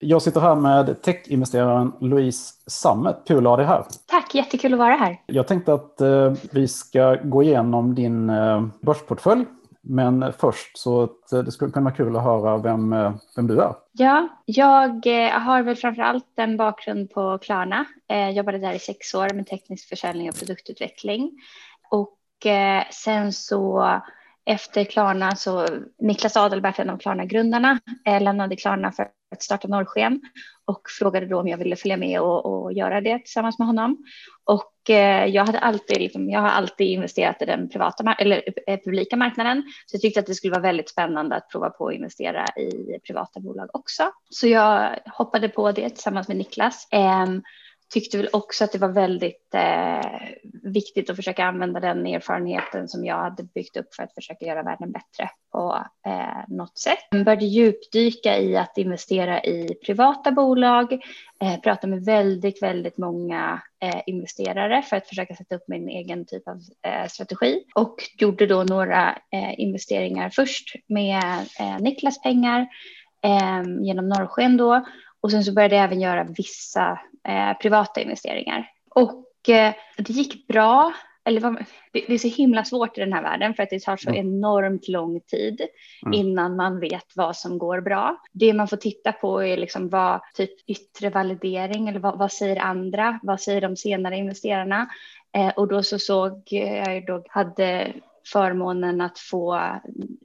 Jag sitter här med techinvesteraren Louise Sammet. Kul att ha dig här. Tack, jättekul att vara här. Jag tänkte att eh, vi ska gå igenom din eh, börsportfölj. Men först så att det skulle kunna vara kul att höra vem, eh, vem du är. Ja, jag eh, har väl framför allt en bakgrund på Klarna. Jag eh, jobbade där i sex år med teknisk försäljning och produktutveckling. Och eh, sen så efter Klarna så Niklas Adelbert, en av Klarna-grundarna, eh, lämnade Klarna för att starta Norrsken och frågade då om jag ville följa med och, och göra det tillsammans med honom. Och eh, jag, hade alltid, liksom, jag har alltid investerat i den privata eller eh, publika marknaden, så jag tyckte att det skulle vara väldigt spännande att prova på att investera i privata bolag också. Så jag hoppade på det tillsammans med Niklas. Ehm, Tyckte väl också att det var väldigt eh, viktigt att försöka använda den erfarenheten som jag hade byggt upp för att försöka göra världen bättre på eh, något sätt. Jag började djupdyka i att investera i privata bolag, eh, prata med väldigt, väldigt många eh, investerare för att försöka sätta upp min egen typ av eh, strategi och gjorde då några eh, investeringar först med eh, Niklas pengar eh, genom Norrsken då och sen så började jag även göra vissa eh, privata investeringar. Och eh, det gick bra. Eller det, det är så himla svårt i den här världen för att det tar så enormt lång tid mm. innan man vet vad som går bra. Det man får titta på är liksom vad typ yttre validering eller vad, vad säger andra? Vad säger de senare investerarna? Eh, och då så såg jag då hade förmånen att få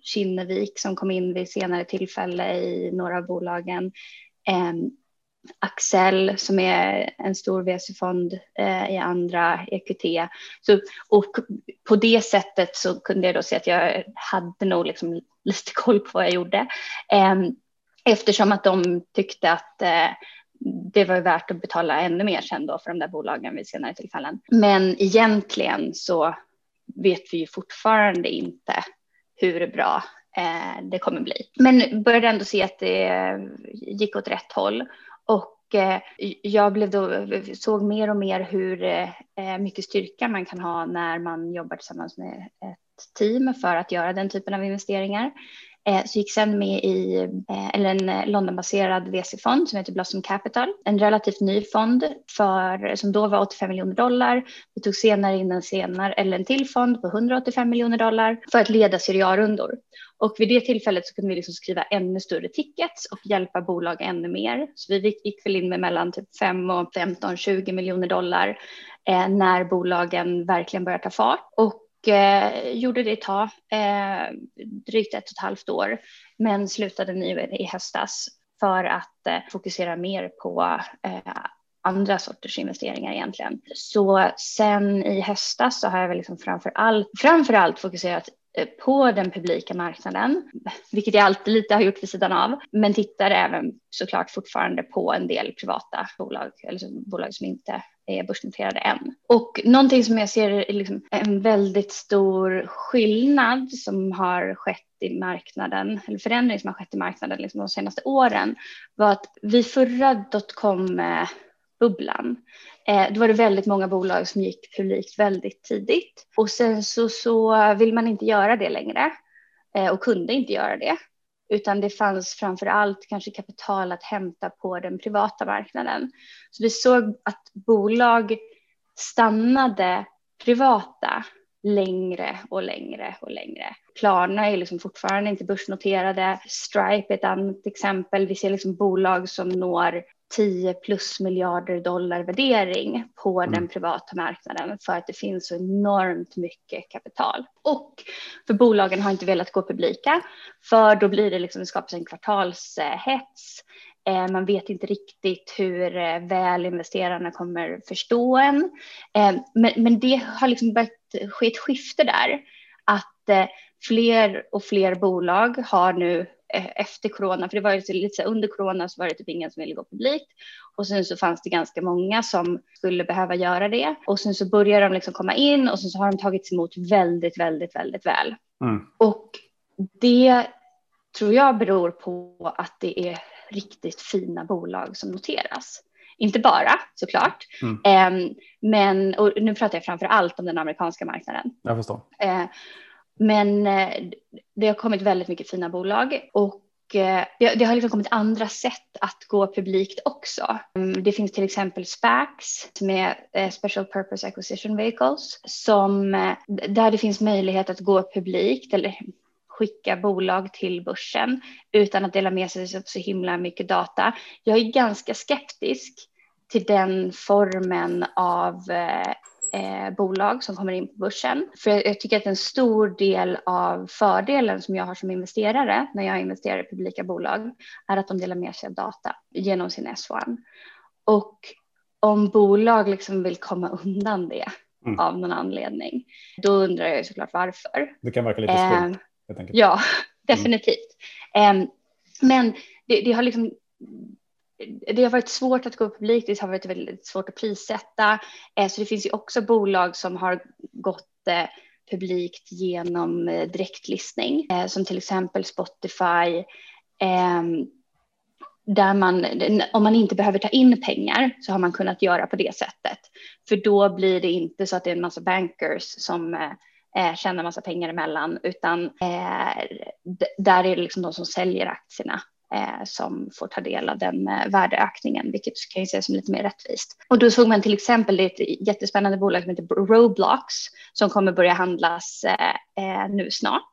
Kinnevik som kom in vid senare tillfälle i några av bolagen eh, Axel som är en stor VC-fond eh, i andra EQT. Så, och på det sättet så kunde jag då se att jag hade nog liksom lite koll på vad jag gjorde. Eh, eftersom att de tyckte att eh, det var värt att betala ännu mer sen då för de där bolagen vid senare tillfällen. Men egentligen så vet vi ju fortfarande inte hur bra eh, det kommer bli. Men började ändå se att det gick åt rätt håll och eh, jag blev då, såg mer och mer hur eh, mycket styrka man kan ha när man jobbar tillsammans med ett team för att göra den typen av investeringar. Eh, så gick sen med i eh, eller en eh, Londonbaserad VC-fond som heter Blossom Capital. En relativt ny fond för, som då var 85 miljoner dollar. Vi tog senare in en, senare, eller en till fond på 185 miljoner dollar för att leda Serie Och vid det tillfället så kunde vi liksom skriva ännu större tickets och hjälpa bolag ännu mer. Så vi gick väl in med mellan typ 5 och 15, 20 miljoner dollar eh, när bolagen verkligen började ta fart. Och eh, gjorde det ett tag, eh, drygt ett och ett halvt år, men slutade nu i höstas för att eh, fokusera mer på eh, andra sorters investeringar egentligen. Så sen i höstas så har jag väl liksom framför allt, framför allt fokuserat eh, på den publika marknaden, vilket jag alltid lite har gjort vid sidan av, men tittar även såklart fortfarande på en del privata bolag, eller bolag som inte är börsnoterade än. Och någonting som jag ser är liksom en väldigt stor skillnad som har skett i marknaden, eller förändring som har skett i marknaden liksom de senaste åren, var att vid förra dotcom-bubblan eh, då var det väldigt många bolag som gick publikt väldigt tidigt och sen så, så vill man inte göra det längre eh, och kunde inte göra det utan det fanns framför allt kanske kapital att hämta på den privata marknaden. Så vi såg att bolag stannade privata längre och längre och längre. Klarna är liksom fortfarande inte börsnoterade. Stripe är ett annat exempel. Vi ser liksom bolag som når 10 plus miljarder dollar värdering på mm. den privata marknaden för att det finns så enormt mycket kapital. Och för bolagen har inte velat gå publika för då blir det liksom, det skapas en kvartalshets. Eh, man vet inte riktigt hur eh, väl investerarna kommer förstå en. Eh, men, men det har liksom börjat ske ett skifte där. Att fler och fler bolag har nu efter corona, för det var ju lite så under corona så var det typ ingen som ville gå publikt och sen så fanns det ganska många som skulle behöva göra det och sen så börjar de liksom komma in och sen så har de tagits emot väldigt, väldigt, väldigt väl. Mm. Och det tror jag beror på att det är riktigt fina bolag som noteras. Inte bara såklart, mm. um, men och nu pratar jag framför allt om den amerikanska marknaden. Jag förstår. Uh, men eh, det har kommit väldigt mycket fina bolag och eh, det, har liksom kommit andra sätt att gå publikt också. Mm, det finns till exempel SPACs som är eh, Special Purpose Acquisition Vehicles som där det finns möjlighet att gå publikt eller skicka bolag till börsen utan att dela med sig av så himla mycket data. Jag är ganska skeptisk till den formen av eh, bolag som kommer in på börsen. För jag, jag, tycker att en stor del av fördelen som jag har som investerare när jag investerar i publika bolag är att de delar med sig av data genom sin S1. Och om bolag liksom vill komma undan det mm. av någon anledning, då undrar jag såklart varför. Det kan verka lite skumt. Eh, ja, definitivt. Mm. Eh, men det, det, har liksom det har varit svårt att gå publikt, det har varit väldigt svårt att prissätta. Eh, så det finns ju också bolag som har gått eh, publikt genom eh, direktlistning, som till exempel Spotify, ehm, där man, om man inte behöver ta in pengar så har man kunnat göra på det sättet. För då blir det inte så att det är en massa bankers som eh, tjänar massa pengar emellan, utan eh, där är det liksom de som säljer aktierna Eh, som får ta del av den eh, värdeökningen, vilket kan ju ses som lite mer rättvist. Och då såg man till exempel ett jättespännande bolag som heter Roblox som kommer börja handlas eh, eh, nu snart.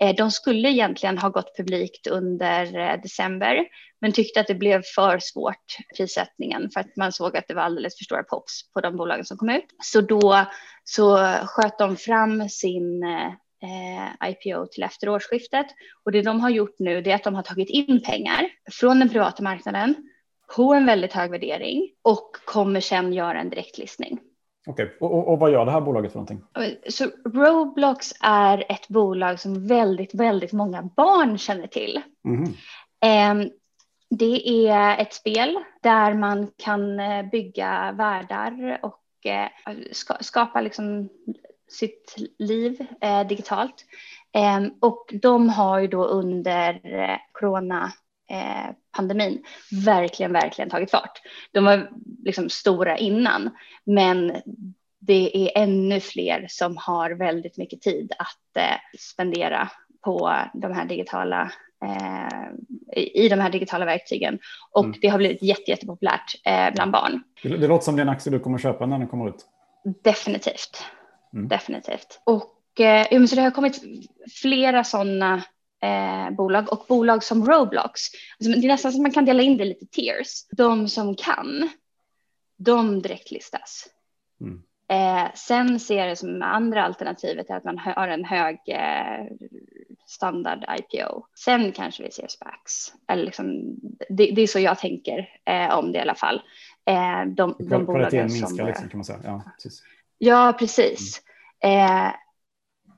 Eh, de skulle egentligen ha gått publikt under eh, december, men tyckte att det blev för svårt prissättningen för att man såg att det var alldeles för stora pops på de bolagen som kom ut. Så då så sköt de fram sin eh, eh, IPO till efter årsskiftet. Och det de har gjort nu är att de har tagit in pengar från den privata marknaden på en väldigt hög värdering och kommer sedan göra en direktlistning. Okej, okay. och, och, och, vad gör det här bolaget för någonting? Så Roblox är ett bolag som väldigt, väldigt många barn känner till. Mm. Eh, det är ett spel där man kan eh, bygga världar och eh, skapa liksom sitt liv eh, digitalt. Eh, och de har ju då under eh, corona eh, verkligen, verkligen tagit fart. De var liksom stora innan, men det är ännu fler som har väldigt mycket tid att eh, spendera på de här digitala eh, i de här digitala verktygen och mm. det har blivit jätte, jättepopulärt bland barn. Det, det låter som det är en aktie du kommer köpa när den kommer ut. Definitivt. Mm. Definitivt. Och eh, så det har kommit flera sådana eh, bolag och bolag som Roblox. Alltså, det är nästan som man kan dela in det lite tiers. De som kan, de direktlistas. Mm. Eh, sen ser jag det som andra alternativet är att man har en hög eh, standard IPO. Sen kanske vi ser SPACs. Eller liksom, det, det är så jag tänker eh, om det i alla fall. Eh, de, de bolagen som... minskar liksom, kan man säga. Ja, precis. Ja, precis. Eh,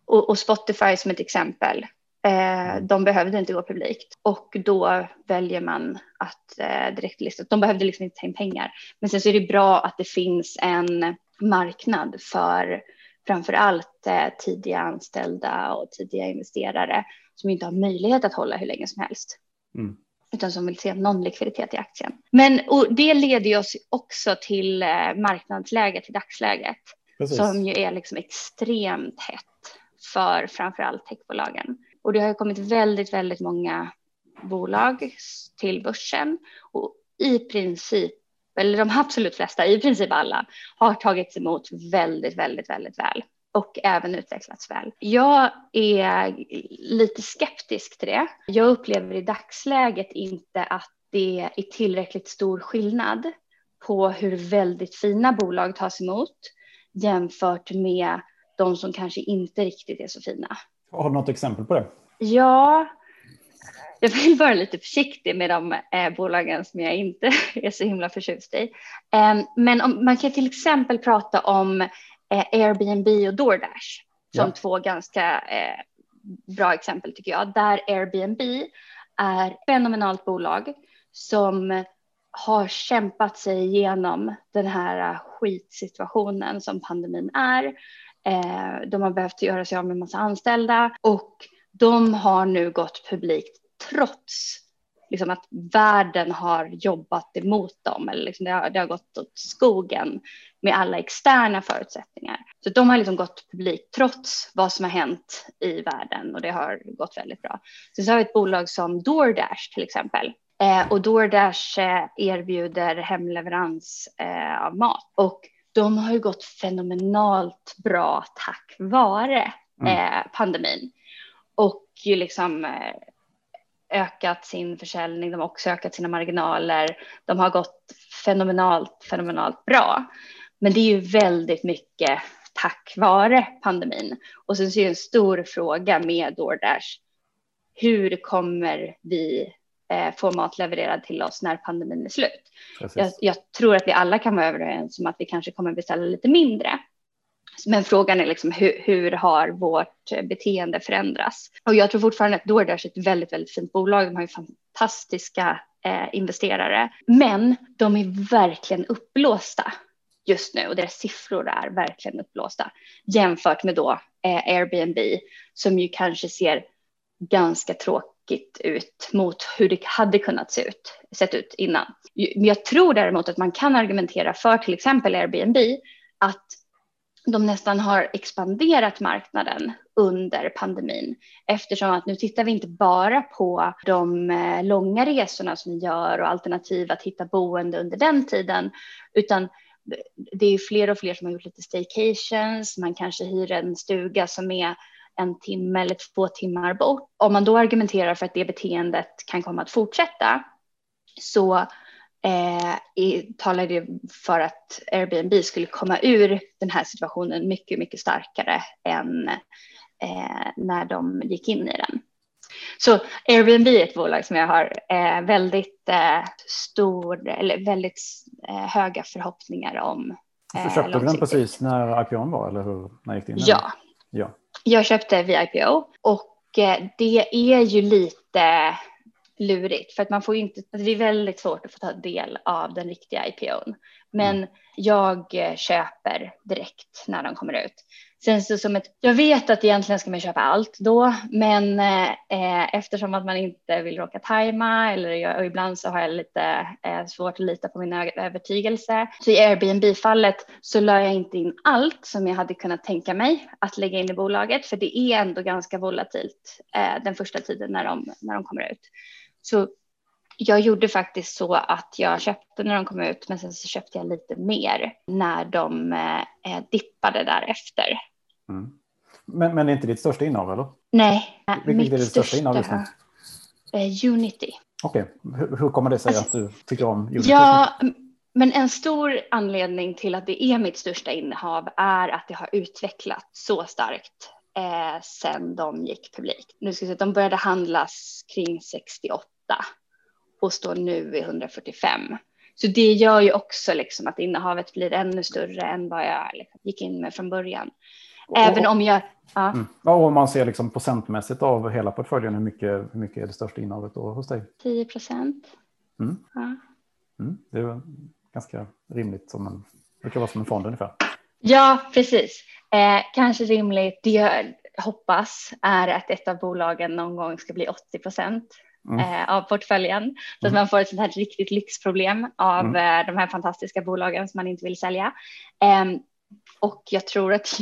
och, och, Spotify som ett exempel. Eh, mm. de behövde inte gå publikt och då väljer man att eh, direktlista. De behövde liksom inte ta in pengar. Men sen så är det bra att det finns en marknad för framför allt eh, tidiga anställda och tidiga investerare som inte har möjlighet att hålla hur länge som helst. Mm utan som vill se någon likviditet i aktien. Men och det leder oss också till eh, marknadsläget i dagsläget. Precis. som ju är liksom extremt hett för framför allt techbolagen. Och det har kommit väldigt, väldigt många bolag till börsen och i princip, eller de absolut flesta, i princip alla, har tagits emot väldigt, väldigt, väldigt väl och även utvecklats väl. Jag är lite skeptisk till det. Jag upplever i dagsläget inte att det är tillräckligt stor skillnad på hur väldigt fina bolag tas emot jämfört med de som kanske inte riktigt är så fina. Har du något exempel på det? Ja, jag vill vara lite försiktig med de eh, bolagen som jag inte är så himla förtjust i. Eh, men om, man kan till exempel prata om eh, Airbnb och DoorDash som ja. två ganska eh, bra exempel tycker jag. Där Airbnb är ett fenomenalt bolag som har kämpat sig igenom den här äh, skitsituationen som pandemin är. Eh, de har behövt göra sig av med en massa anställda och de har nu gått publikt trots liksom att världen har jobbat emot dem eller liksom det, har, det har gått åt skogen med alla externa förutsättningar. Så de har liksom gått publikt trots vad som har hänt i världen och det har gått väldigt bra. Sen så har vi ett bolag som DoorDash till exempel. Eh, och DoorDash eh, erbjuder hemleverans eh, av mat och de har ju gått fenomenalt bra tack vare mm. Eh, pandemin och ju liksom eh, ökat sin försäljning, de har också ökat sina marginaler. De har gått fenomenalt, fenomenalt bra. Men det är ju väldigt mycket tack vare pandemin. Och sen så är det en stor fråga med DoorDash. Hur kommer vi eh, få mat levererad till oss när pandemin är slut? Jag, jag, tror att vi alla kan vara överens om att vi kanske kommer beställa lite mindre. Men frågan är liksom hur, hur har vårt beteende förändrats? Och jag tror fortfarande att DoorDash är ett väldigt, väldigt fint bolag. De har ju fantastiska eh, investerare, men de är verkligen upplåsta just nu och deras siffror är verkligen uppblåsta jämfört med då eh, Airbnb som ju kanske ser ganska tråkigt ut mot hur det hade kunnat se ut, sett ut innan. Men jag tror däremot att man kan argumentera för till exempel Airbnb att de nästan har expanderat marknaden under pandemin eftersom att nu tittar vi inte bara på de eh, långa resorna som vi gör och alternativ att hitta boende under den tiden utan det är fler och fler som har gjort lite staycations, man kanske hyr en stuga som är en timme eller två timmar bort. Om man då argumenterar för att det beteendet kan komma att fortsätta så eh, talar det för att Airbnb skulle komma ur den här situationen mycket, mycket starkare än eh, när de gick in i den. Så Airbnb är ett bolag som jag har eh, väldigt eh, stor eller väldigt eh, höga förhoppningar om. Eh, köpte du den precis när IPO var eller hur? När gick det in? Ja. Ja, jag köpte vid IPO och eh, det är ju lite lurigt för att man får inte, alltså det är väldigt svårt att få ta del av den riktiga IPOn. Men mm. jag eh, köper direkt när de kommer ut känns det som ett, jag vet att egentligen ska man köpa allt då, men eh, eftersom att man inte vill råka tajma eller jag, och ibland så har jag lite eh, svårt att lita på min övertygelse. Så i Airbnb-fallet så la jag inte in allt som jag hade kunnat tänka mig att lägga in i bolaget, för det är ändå ganska volatilt eh, den första tiden när de, när de kommer ut. Så jag gjorde faktiskt så att jag köpte när de kom ut, men sen så köpte jag lite mer när de eh, dippade därefter. Mm. Men, men det är inte ditt största innehav, eller? Nej, Vilket mitt är ditt största innehav just nu? Eh, Unity. Okej, okay. hur, hur, kommer det sig alltså, att du tycker om Unity? Ja, men en stor anledning till att det är mitt största innehav är att det har utvecklats så starkt eh, sen de gick publik. Nu ska jag säga, de började handlas kring 68 och står nu i 145. Så det gör ju också liksom att innehavet blir ännu större än vad jag liksom gick in med från början. Även om jag... Ja. Mm. ja om man ser liksom procentmässigt av hela portföljen, hur mycket, hur mycket är det största innehavet då hos dig? 10 procent. Mm. Ja. Mm. Det är ganska rimligt, som en, det kan vara som en fond ungefär. Ja, precis. Eh, kanske rimligt. Det jag hoppas är att ett av bolagen någon gång ska bli 80 procent mm. eh, av portföljen. Så att mm. man får ett sånt här riktigt lyxproblem av mm. eh, de här fantastiska bolagen som man inte vill sälja. Ehm, och jag tror att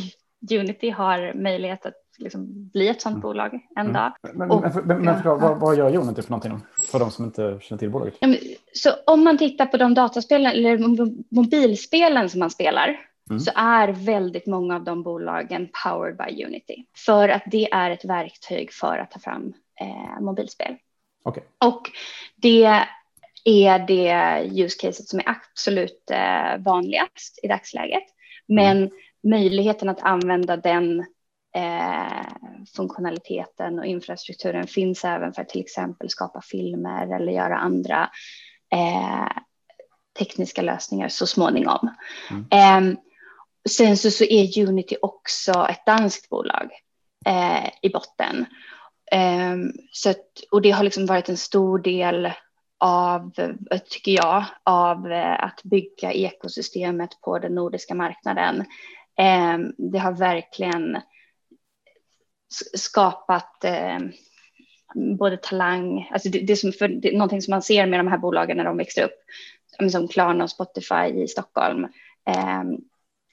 Unity har möjlighet att liksom bli ett sånt mm. bolag en dag. Men, och, men, men förklar, vad, vad, gör Unity för någonting för de som inte känner till bolaget? Så om man tittar på de dataspelen eller mobilspelen som man spelar Mm. så är väldigt många av de bolagen powered by Unity för att det är ett verktyg för att ta fram eh, mobilspel. Okay. Och det är det use caset som är absolut eh, vanligast i dagsläget. Men mm. Möjligheten att använda den eh, funktionaliteten och infrastrukturen finns även för att till exempel skapa filmer eller göra andra eh, tekniska lösningar så småningom. Mm. Eh, sen så, så är Unity också ett danskt bolag eh, i botten. Um, så att, och det har liksom varit en stor del av, tycker jag, av uh, att bygga ekosystemet på den nordiska marknaden. Eh, det har verkligen skapat eh, både talang, alltså det, det, som för, det är någonting som man ser med de här bolagen när de växer upp, som Klarna och Spotify i Stockholm, eh,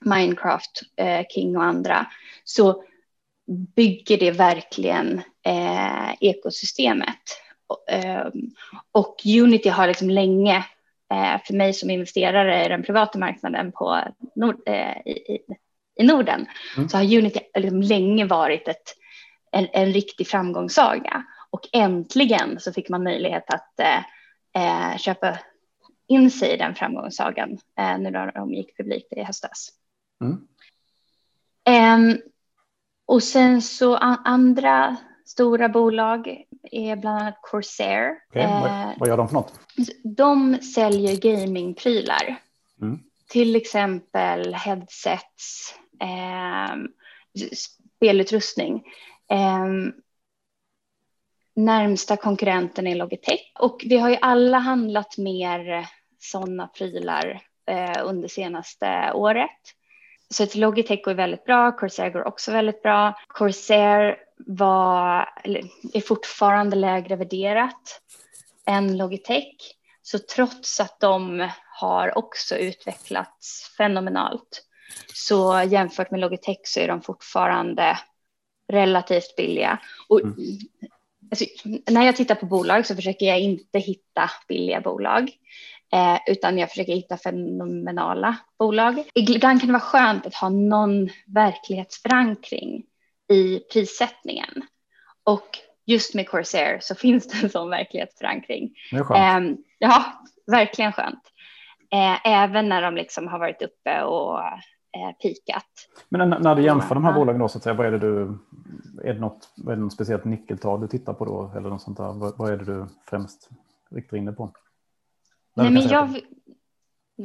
Minecraft, eh, King och andra, så bygger det verkligen eh, ekosystemet. Eh, och Unity har liksom länge, eh, för mig som investerare i den privata marknaden på Nord, eh, i, i, Norden, mm. så har Unity liksom länge varit ett, en, en riktig framgångssaga. Och äntligen så fick man möjlighet att eh, köpa in sig i den framgångssagan eh, nu när de gick publikt i höstas. Mm. Um, och sen så andra stora bolag är bland annat Corsair. Okay, eh, vad gör de för något? De säljer gamingprylar. Mm. Till exempel headsets, eh, spelutrustning. Eh, närmsta konkurrenten är Logitech och vi har ju alla handlat mer sådana prylar eh, under senaste året. Så att Logitech går väldigt bra, Corsair går också väldigt bra. Corsair var, är fortfarande lägre värderat än Logitech. Så trots att de har också utvecklats fenomenalt så jämfört med Logitech så är de fortfarande relativt billiga. Och mm. alltså, när jag tittar på bolag så försöker jag inte hitta billiga bolag. Eh, utan jag försöker hitta fenomenala bolag. Ibland kan det vara skönt att ha någon verklighetsförankring i prissättningen. Och just med Corsair så finns det en sån verklighetsförankring. Det är skönt. Eh, ja, verkligen skönt. Eh, även när de liksom har varit uppe och eh, pikat. Men när du jämför de här bolagen då, så att säga, vad är det du, är det något, är det något speciellt nyckeltal du tittar på då? Eller något sånt där? Vad, vad är det du främst riktar in dig på? Nej, men jag...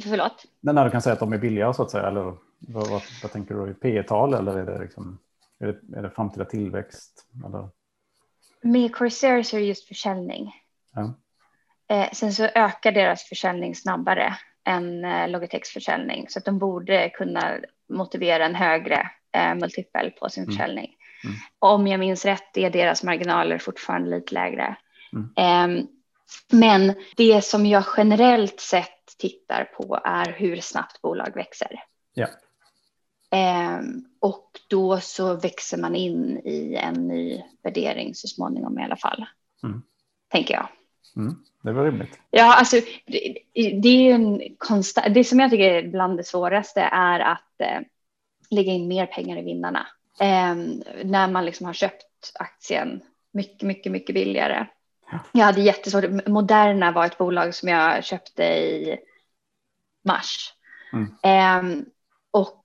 Förlåt? När du kan säga att de är billiga så att säga, eller vad, vad, vad tänker du? P tal eller är det, liksom, är det, är det framtida tillväxt? Eller? Med Corsair så är det just försäljning. Ja. Eh, sen så ökar deras försäljning snabbare än eh, Logitechs försäljning så att de borde kunna motivera en högre eh, multipel på sin mm. försäljning. Mm. Om jag minns rätt är deras marginaler fortfarande lite lägre. Mm. Eh, men det som jag generellt sett tittar på är hur snabbt bolag växer. Ja. Eh, och då så växer man in i en ny värdering så småningom i alla fall. Mm. Tänker jag. Mm, det var rimligt. Ja, alltså det, det är en konstant. Det som jag tycker är bland det svåraste är att eh, lägga in mer pengar i vinnarna. Eh, när man liksom har köpt aktien mycket, mycket, mycket billigare. Jag hade jättesvårt. Moderna var ett bolag som jag köpte i mars. Mm. Eh, och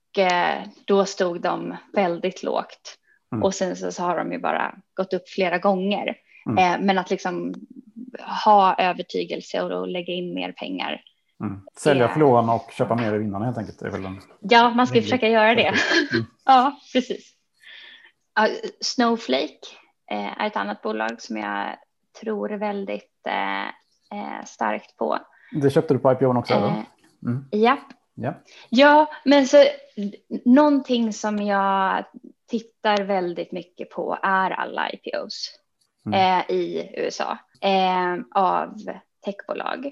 då stod de väldigt lågt. Mm. Och sen så, så, har de ju bara gått upp flera gånger. Mm. Eh, men att liksom ha övertygelse och lägga in mer pengar. Mm. Sälja förlorarna och köpa mer i vinnarna helt enkelt. Är. Ja, man ska försöka göra det. Mm. ja, precis. Snowflake eh, är ett annat bolag som jag tror väldigt eh, eh, starkt på. Det köpte du på IPO också? Eh, mm. ja. ja. Ja, men så någonting som jag tittar väldigt mycket på är alla IPOs mm. eh, i USA eh, av techbolag.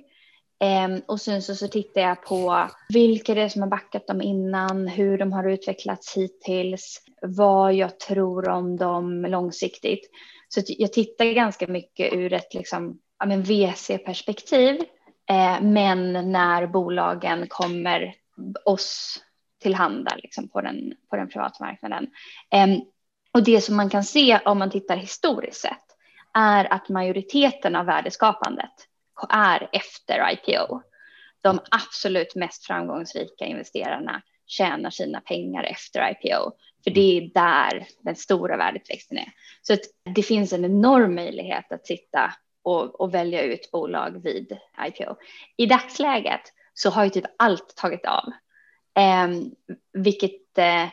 Eh, och sen så, så tittar jag på vilka det är som har backat dem innan, hur de har utvecklats hittills, vad jag tror om dem långsiktigt. Så jag tittar ganska mycket ur ett liksom, ja, VC-perspektiv. Eh, men när bolagen kommer oss till handa liksom, på, den, på den privata marknaden. Eh, och det som man kan se om man tittar historiskt sett är att majoriteten av värdeskapandet är efter IPO. De absolut mest framgångsrika investerarna tjänar sina pengar efter IPO. För det är där den stora värdetillväxten är. Så att det finns en enorm möjlighet att sitta och, och, välja ut bolag vid IPO. I dagsläget så har ju typ allt tagit av. Eh, vilket eh,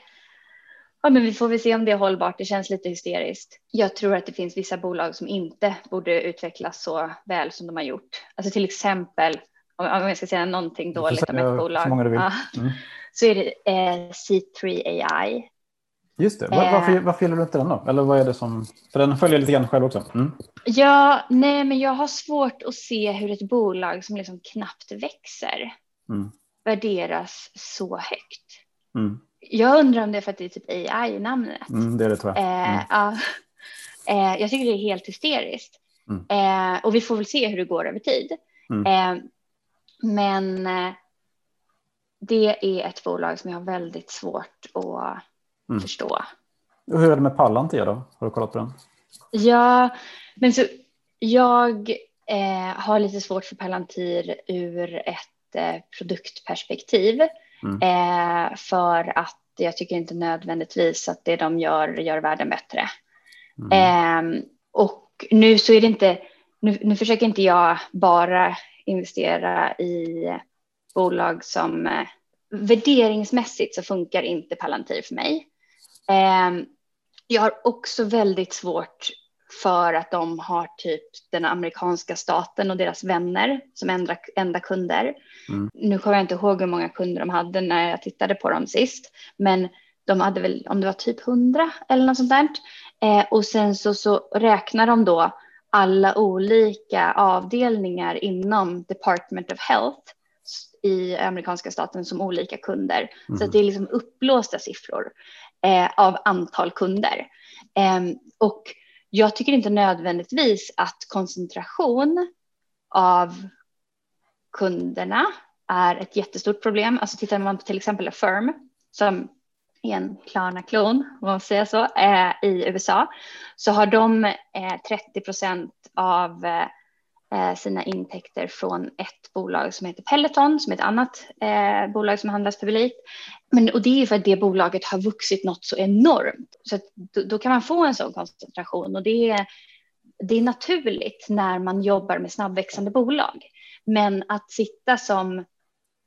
ja, men vi får väl se om det är hållbart. Det känns lite hysteriskt. Jag tror att det finns vissa bolag som inte borde utvecklas så väl som de har gjort. Alltså till exempel om jag ska säga någonting dåligt om ett bolag. Så, mm. så är det eh, C3 AI Just det. Var, varför, varför gillar du inte den då? Eller vad är det som... För den följer lite grann själv också. Mm. Ja, nej, men jag har svårt att se hur ett bolag som liksom knappt växer Mm. värderas så högt. Mm. Jag undrar om det är för att det är typ AI i namnet. Mm, det är det tror jag. Eh, Mm. ja. eh, jag tycker det är helt hysteriskt. Mm. Eh, och vi får väl se hur det går över tid. Mm. Eh, men eh, det är ett bolag som jag har väldigt svårt att Mm. förstå. Och hur är det med Palantir då? Har du kollat på den? Ja, men så jag eh, har lite svårt för Palantir ur ett eh, produktperspektiv. Mm. Eh, för att jag tycker inte nödvändigtvis att det de gör gör världen bättre. Mm. Ehm, och nu så är det inte, nu, nu försöker inte jag bara investera i bolag som eh, värderingsmässigt så funkar inte Palantir för mig. Ehm, jag har också väldigt svårt för att de har typ den amerikanska staten och deras vänner som enda, enda kunder. Mm. Nu kommer jag inte ihåg hur många kunder de hade när jag tittade på dem sist, men de hade väl om det var typ hundra eller något sånt där. Eh, och sen så, så räknar de då alla olika avdelningar inom Department of Health i amerikanska staten som olika kunder. Så Mhm. att det är liksom uppblåsta siffror eh, av antal kunder. Ehm, och jag tycker inte nödvändigtvis att koncentration av kunderna är ett jättestort problem. Alltså tittar man på till exempel Affirm som är en Klarna-klon, om man säger så, eh, i USA, så har de eh, 30 procent av eh, Eh, sina intäkter från ett bolag som heter Peloton, som är ett annat eh, bolag som handlas publikt. Men, och det är för att det bolaget har vuxit något så enormt. Så att då, då kan man få en sån koncentration och det är, det är naturligt när man jobbar med snabbväxande bolag. Men att sitta som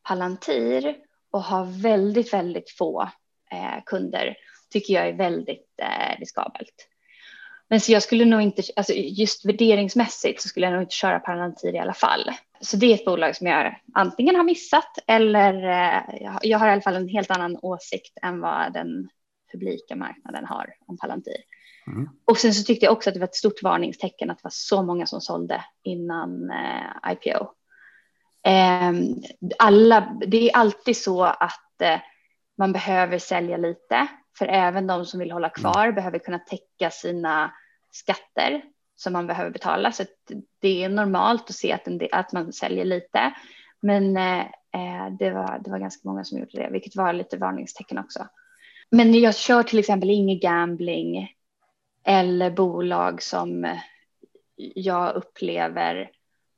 Palantir och ha väldigt, väldigt få eh, kunder tycker jag är väldigt eh, riskabelt. Men så jag skulle nog inte, alltså just värderingsmässigt så skulle jag nog inte köra Palantir i alla fall. Så det är ett bolag som jag antingen har missat eller eh, jag- har i alla fall en helt annan åsikt än vad den publika marknaden har om Palantir. Mm. Och sen så tyckte jag också att det var ett stort varningstecken att det var så många som sålde innan eh, IPO. Ehm, alla, det är alltid så att eh, man behöver sälja lite, för även de som vill hålla kvar behöver kunna täcka sina skatter som man behöver betala. Så det är normalt att se att, del, att man säljer lite. Men eh, eh, det, var, det var ganska många som gjorde det, vilket var lite varningstecken också. Men jag kör till exempel ingen gambling eller bolag som jag upplever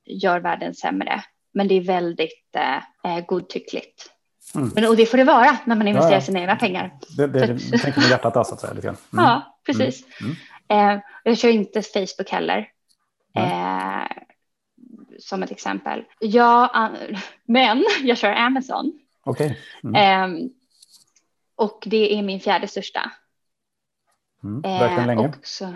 gör världen sämre. Men det är väldigt eh, eh, godtyckligt. Mm. Men, och det får det vara när man investerar Ja, ja. sina egna pengar. Det, det, det tänker med hjärtat där så att säga. Lite grann. Mm. Ja, precis. Mm. Eh, jag kör inte Facebook heller. Eh, som ett exempel. Ja, an- men jag kör Amazon. Okej. Mm. Eh, och det är min fjärde största. Mm. Eh, Verkligen länge. och så-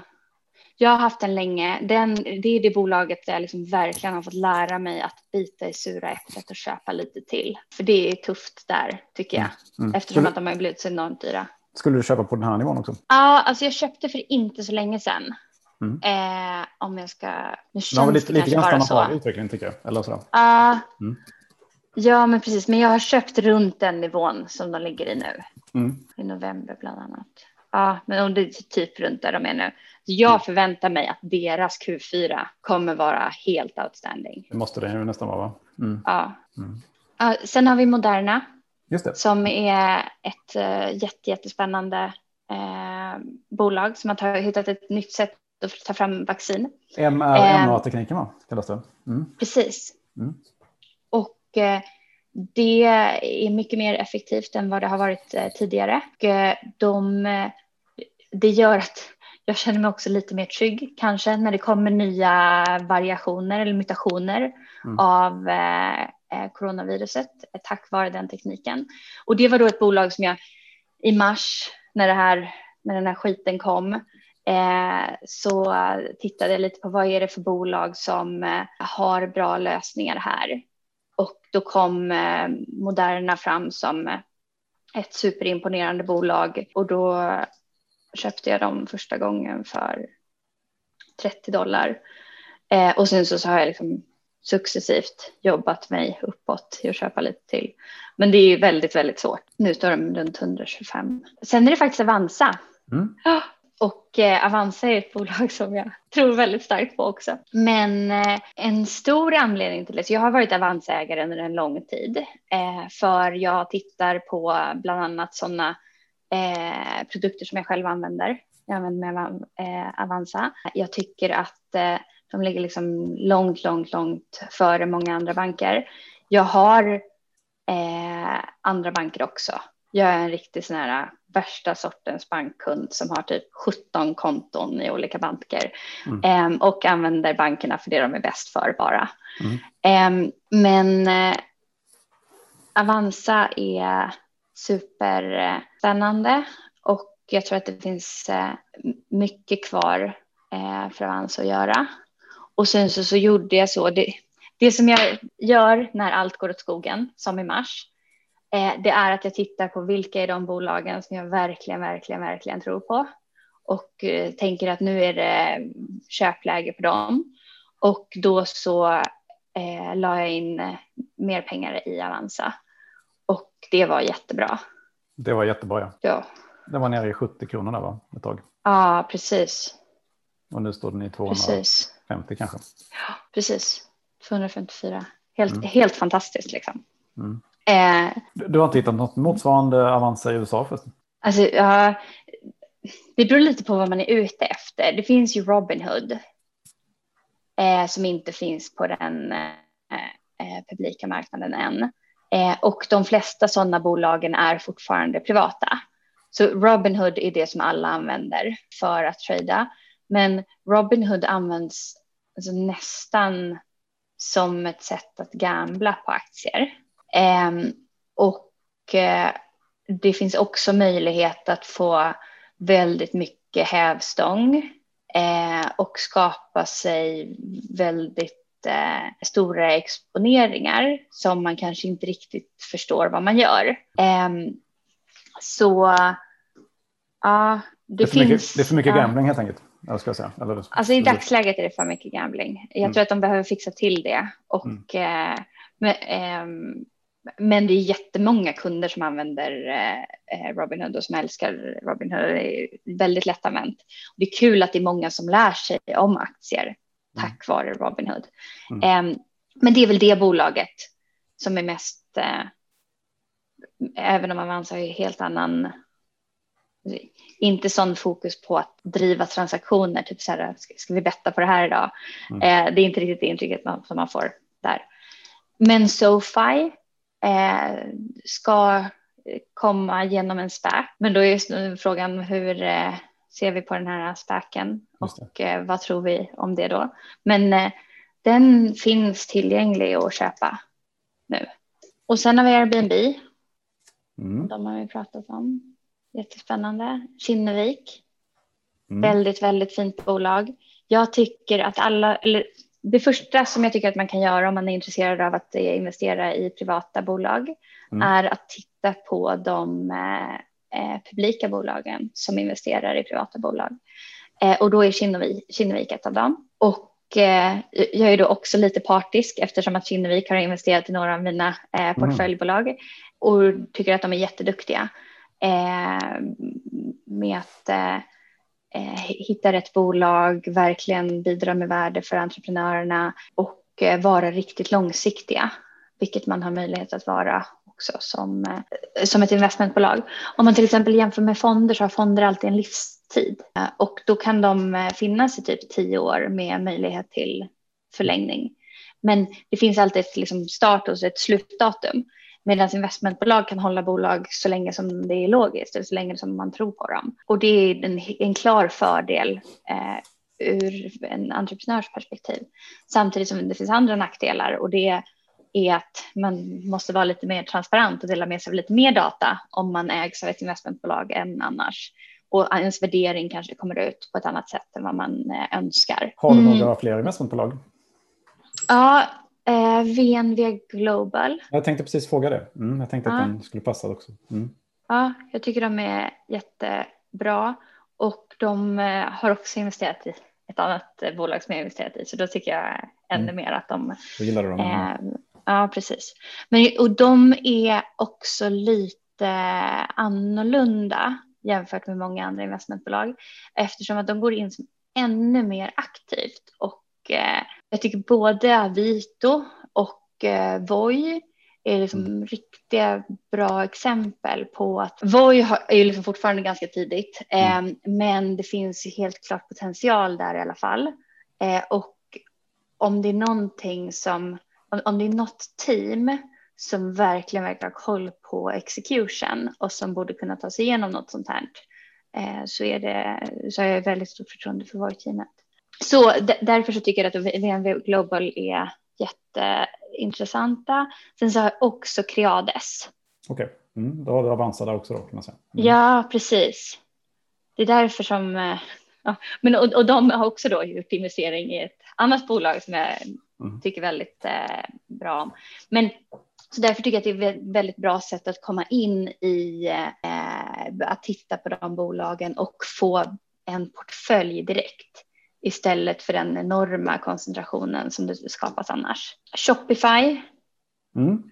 jag har haft den länge. Den, det är det bolaget där jag liksom verkligen har fått lära mig att bita i sura äpplet och köpa lite till. För det är tufft där tycker jag. Mm. Eftersom Skulle, att de har blivit så enormt dyra. skulle du köpa på den här nivån också? Ja, alltså jag köpte för inte så länge sedan. Mm. Eh, om jag ska... Nu känns lite, det lite kanske bara så. av utvecklingen tycker jag. Eller sådär. Ja, Mm. ja, men precis. Men jag har köpt runt den nivån som de ligger i nu. Mm. I november bland annat. Ja, men om det är typ runt där de är nu. Jag Mm. förväntar mig att deras Q4 kommer vara helt outstanding. Det måste det ju nästan vara va? Mm. Ja. Mm. Sen har vi Moderna som är ett uh, jätte, jättespännande eh, bolag som har hittat ett nytt sätt att ta fram vaccin. mRNA-tekniken va? Kallas det. Mm. Precis. Mm. Och eh, det är mycket mer effektivt än vad det har varit eh, tidigare. Och, eh, de, eh, det gör att jag känner mig också lite mer trygg kanske när det kommer nya variationer eller mutationer Mm. av eh, eh, coronaviruset eh, tack vare den tekniken. Och det var då ett bolag som jag i mars när, det här, när den här skiten kom eh, så tittade jag lite på vad är det för bolag som eh, har bra lösningar här. Och då kom eh, Moderna fram som eh, ett superimponerande bolag och då köpte jag dem första gången för 30 dollar. Eh, och sen så, så har jag liksom successivt jobbat mig uppåt i att köpa lite till. Men det är ju väldigt, väldigt svårt. Nu står de runt 125. Sen är det faktiskt Avanza. Mm. Och eh, Avanza är ett bolag som jag tror väldigt starkt på också. Men eh, en stor anledning till det, så jag har varit Avanza-ägare under en lång tid. Eh, för jag tittar på bland annat sådana eh, produkter som jag själv använder. Jag använder mig av eh, Avanza. Jag tycker att eh, de ligger liksom långt, långt, långt före många andra banker. Jag har andra banker också. Jag är en riktig sån här värsta sortens bankkund som har typ 17 konton i olika banker mm. eh, och använder bankerna för det de är bäst för bara. Mm. Eh, men eh, Avanza är superspännande eh, och jag tror att det finns eh, mycket kvar eh, för Avanza att göra. Och sen så, så gjorde jag så. Det, det som jag gör när allt går åt skogen, som i mars, det är att jag tittar på vilka är de bolagen som jag verkligen, verkligen, verkligen tror på och tänker att nu är det köpläge på dem. Och då så eh, la jag in mer pengar i Avanza och det var jättebra. Det var jättebra. Ja. ja. Det var nere i 70 kronor där va? Ett tag. Ja, precis. Och nu står den i 250 precis. kanske. Ja, precis. 254. Helt, mm. helt fantastiskt liksom. Mm. Eh, du har inte hittat något motsvarande Avanza i USA förresten? Alltså, ja, det beror lite på vad man är ute efter. Det finns ju Robinhood eh, som inte finns på den eh, eh publika marknaden än. Eh, och de flesta sådana bolagen är fortfarande privata. Så Robinhood är det som alla använder för att trada. Men Robinhood används alltså nästan som ett sätt att gambla på aktier. Ehm, och eh, det finns också möjlighet att få väldigt mycket hävstång eh, och skapa sig väldigt eh, stora exponeringar som man kanske inte riktigt förstår vad man gör. Ehm, så ja, det, det, finns. Mycket, det är för mycket gambling helt enkelt. Jag ska säga. Eller, alltså i dagsläget är det för mycket gambling. Jag mm. tror att de behöver fixa till det. Och, mm. eh, men, eh, men det är jättemånga kunder som använder eh, Robinhood och som älskar Robinhood. Det är väldigt lättanvänt. Det är kul att det är många som lär sig om aktier. Tack vare Robinhood. Mm. Eh, men det är väl det bolaget som är mest, eh, även om Avanza har helt annan, inte sån fokus på att driva transaktioner, typ så här, ska vi betta på det här idag? Mm. Eh, det är inte riktigt det intrycket man, som man får där. Men SoFi eh, ska komma genom en SPAC. Men då är frågan hur eh, ser vi på den här SPACen och eh, vad tror vi om det då? Men eh, den finns tillgänglig att köpa nu. Och sen har vi Airbnb. Mm. De har vi pratat om. Jättespännande. Kinnevik. Mm. Väldigt, väldigt fint bolag. Jag tycker att alla, eller det första som jag tycker att man kan göra om man är intresserad av att investera i privata bolag mm. är att titta på de eh, eh, publika bolagen som investerar i privata bolag. Eh, och då är Kinnevik, Kinnevik ett av dem. Och eh, jag är då också lite partisk eftersom att Kinnevik har investerat i några av mina eh, mm. portföljbolag och tycker att de är jätteduktiga eh, med att eh, hitta rätt bolag, verkligen bidra med värde för entreprenörerna och eh, vara riktigt långsiktiga, vilket man har möjlighet att vara också som, eh, som ett investmentbolag. Om man till exempel jämför med fonder så har fonder alltid en livstid eh, och då kan de eh, finnas i typ tio år med möjlighet till förlängning. Men det finns alltid ett liksom start och ett slutdatum. Medan investmentbolag kan hålla bolag så länge som det är logiskt, eller så länge som man tror på dem. Och det är en, en klar fördel eh, ur en entreprenörs perspektiv. Samtidigt som det finns andra nackdelar och det är att man måste vara lite mer transparent och dela med sig av lite mer data om man ägs av ett investmentbolag än annars. Och ens värdering kanske kommer ut på ett annat sätt än vad man eh, önskar. Har du några mm. fler investmentbolag? Ja, Eh, VNV Global. Jag tänkte precis fråga det. Mm, jag tänkte att den skulle passa också. Mm. Ja, jag tycker de är jättebra. och de eh, har också investerat i ett annat eh, bolag som jag investerat i, så då tycker jag ännu mm. mer att de. Då gillar du dem. Eh, ja, precis. Men och de är också lite annorlunda jämfört med många andra investmentbolag eftersom att de går in som ännu mer aktivt och eh, jag tycker både Avito och eh, Voi är liksom mm. riktiga bra exempel på att Voi är ju liksom fortfarande ganska tidigt, mm. eh, men det finns ju helt klart potential där i alla fall. Eh, och om det är någonting som, om, om det är något team som verkligen, verkligen har koll på execution och som borde kunna ta sig igenom något sånt här eh, så, är det, så har jag väldigt stort förtroende för Voi-teamet. Så därför så tycker jag att VNV Global är jätteintressanta. Sen så har jag också Creades. Okej, okay. mm, då har du Avanza där också då kan man säga. Mm. Ja, precis. Det är därför som, eh, ja, men och, och de har också då gjort investering i ett annat bolag som jag mm. tycker väldigt eh, bra om. Men så därför tycker jag att det är ett väldigt bra sätt att komma in i eh, att titta på de bolagen och få en portfölj direkt istället för den enorma koncentrationen som det skapas annars. Shopify, mm.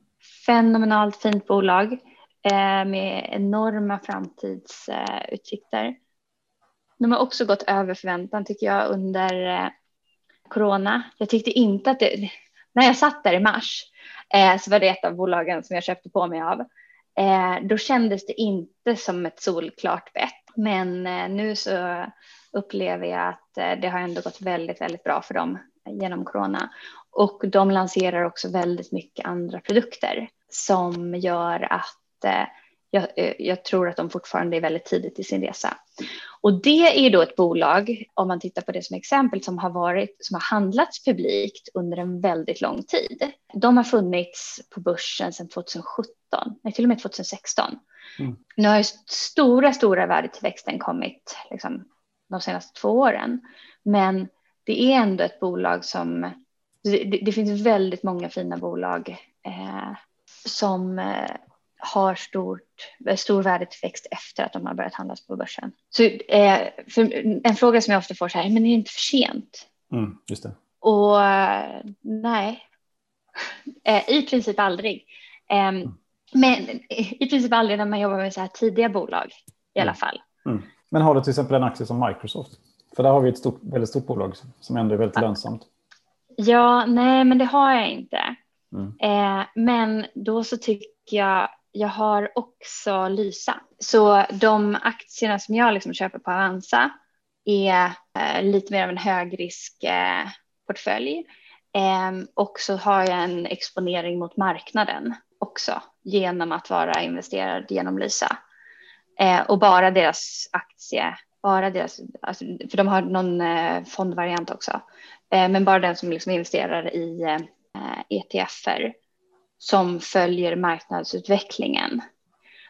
fenomenalt fint bolag eh, med enorma framtidsutsikter. De har också gått över förväntan tycker jag under eh, corona. Jag tyckte inte att det, när jag satt där i mars eh, så var det ett av bolagen som jag köpte på mig av. Eh, då kändes det inte som ett solklart bett, men eh, nu så upplever jag att eh, det har ändå gått väldigt, väldigt bra för dem genom corona. Och de lanserar också väldigt mycket andra produkter som gör att eh, jag, eh, jag, tror att de fortfarande är väldigt tidigt i sin resa. Och det är då ett bolag, om man tittar på det som exempel, som har, varit, som har handlats publikt under en väldigt lång tid. De har funnits på börsen sedan 2017, nej till och med 2016. Mm. Nu har ju stora, stora värdetillväxten kommit liksom, de senaste två åren. Men det är ändå ett bolag som, det, det finns väldigt många fina bolag eh, som eh, har stort, stor värdetillväxt efter att de har börjat handlas på börsen. Så, eh, en fråga som jag ofta får så här, men är det inte för sent? Mm, just det. Och nej, eh, i princip aldrig. Eh, mm. Men i princip aldrig när man jobbar med så här tidiga bolag i alla mm. fall. Mm. Men har du till exempel en aktie som Microsoft? För där har vi ett stort, väldigt stort bolag som ändå är väldigt ja. lönsamt. Ja, nej, men det har jag inte. Mm. Eh, men då så tycker jag, jag har också Lysa. Så de aktierna som jag liksom köper på Avanza är eh, lite mer av en högriskportfölj. eh, ehm, och så har jag en exponering mot marknaden också genom att vara investerad genom Lysa. Eh, och bara deras aktie, bara deras, alltså, för de har någon eh, fondvariant också, eh, men bara den som liksom investerar i eh, ETFer som följer marknadsutvecklingen.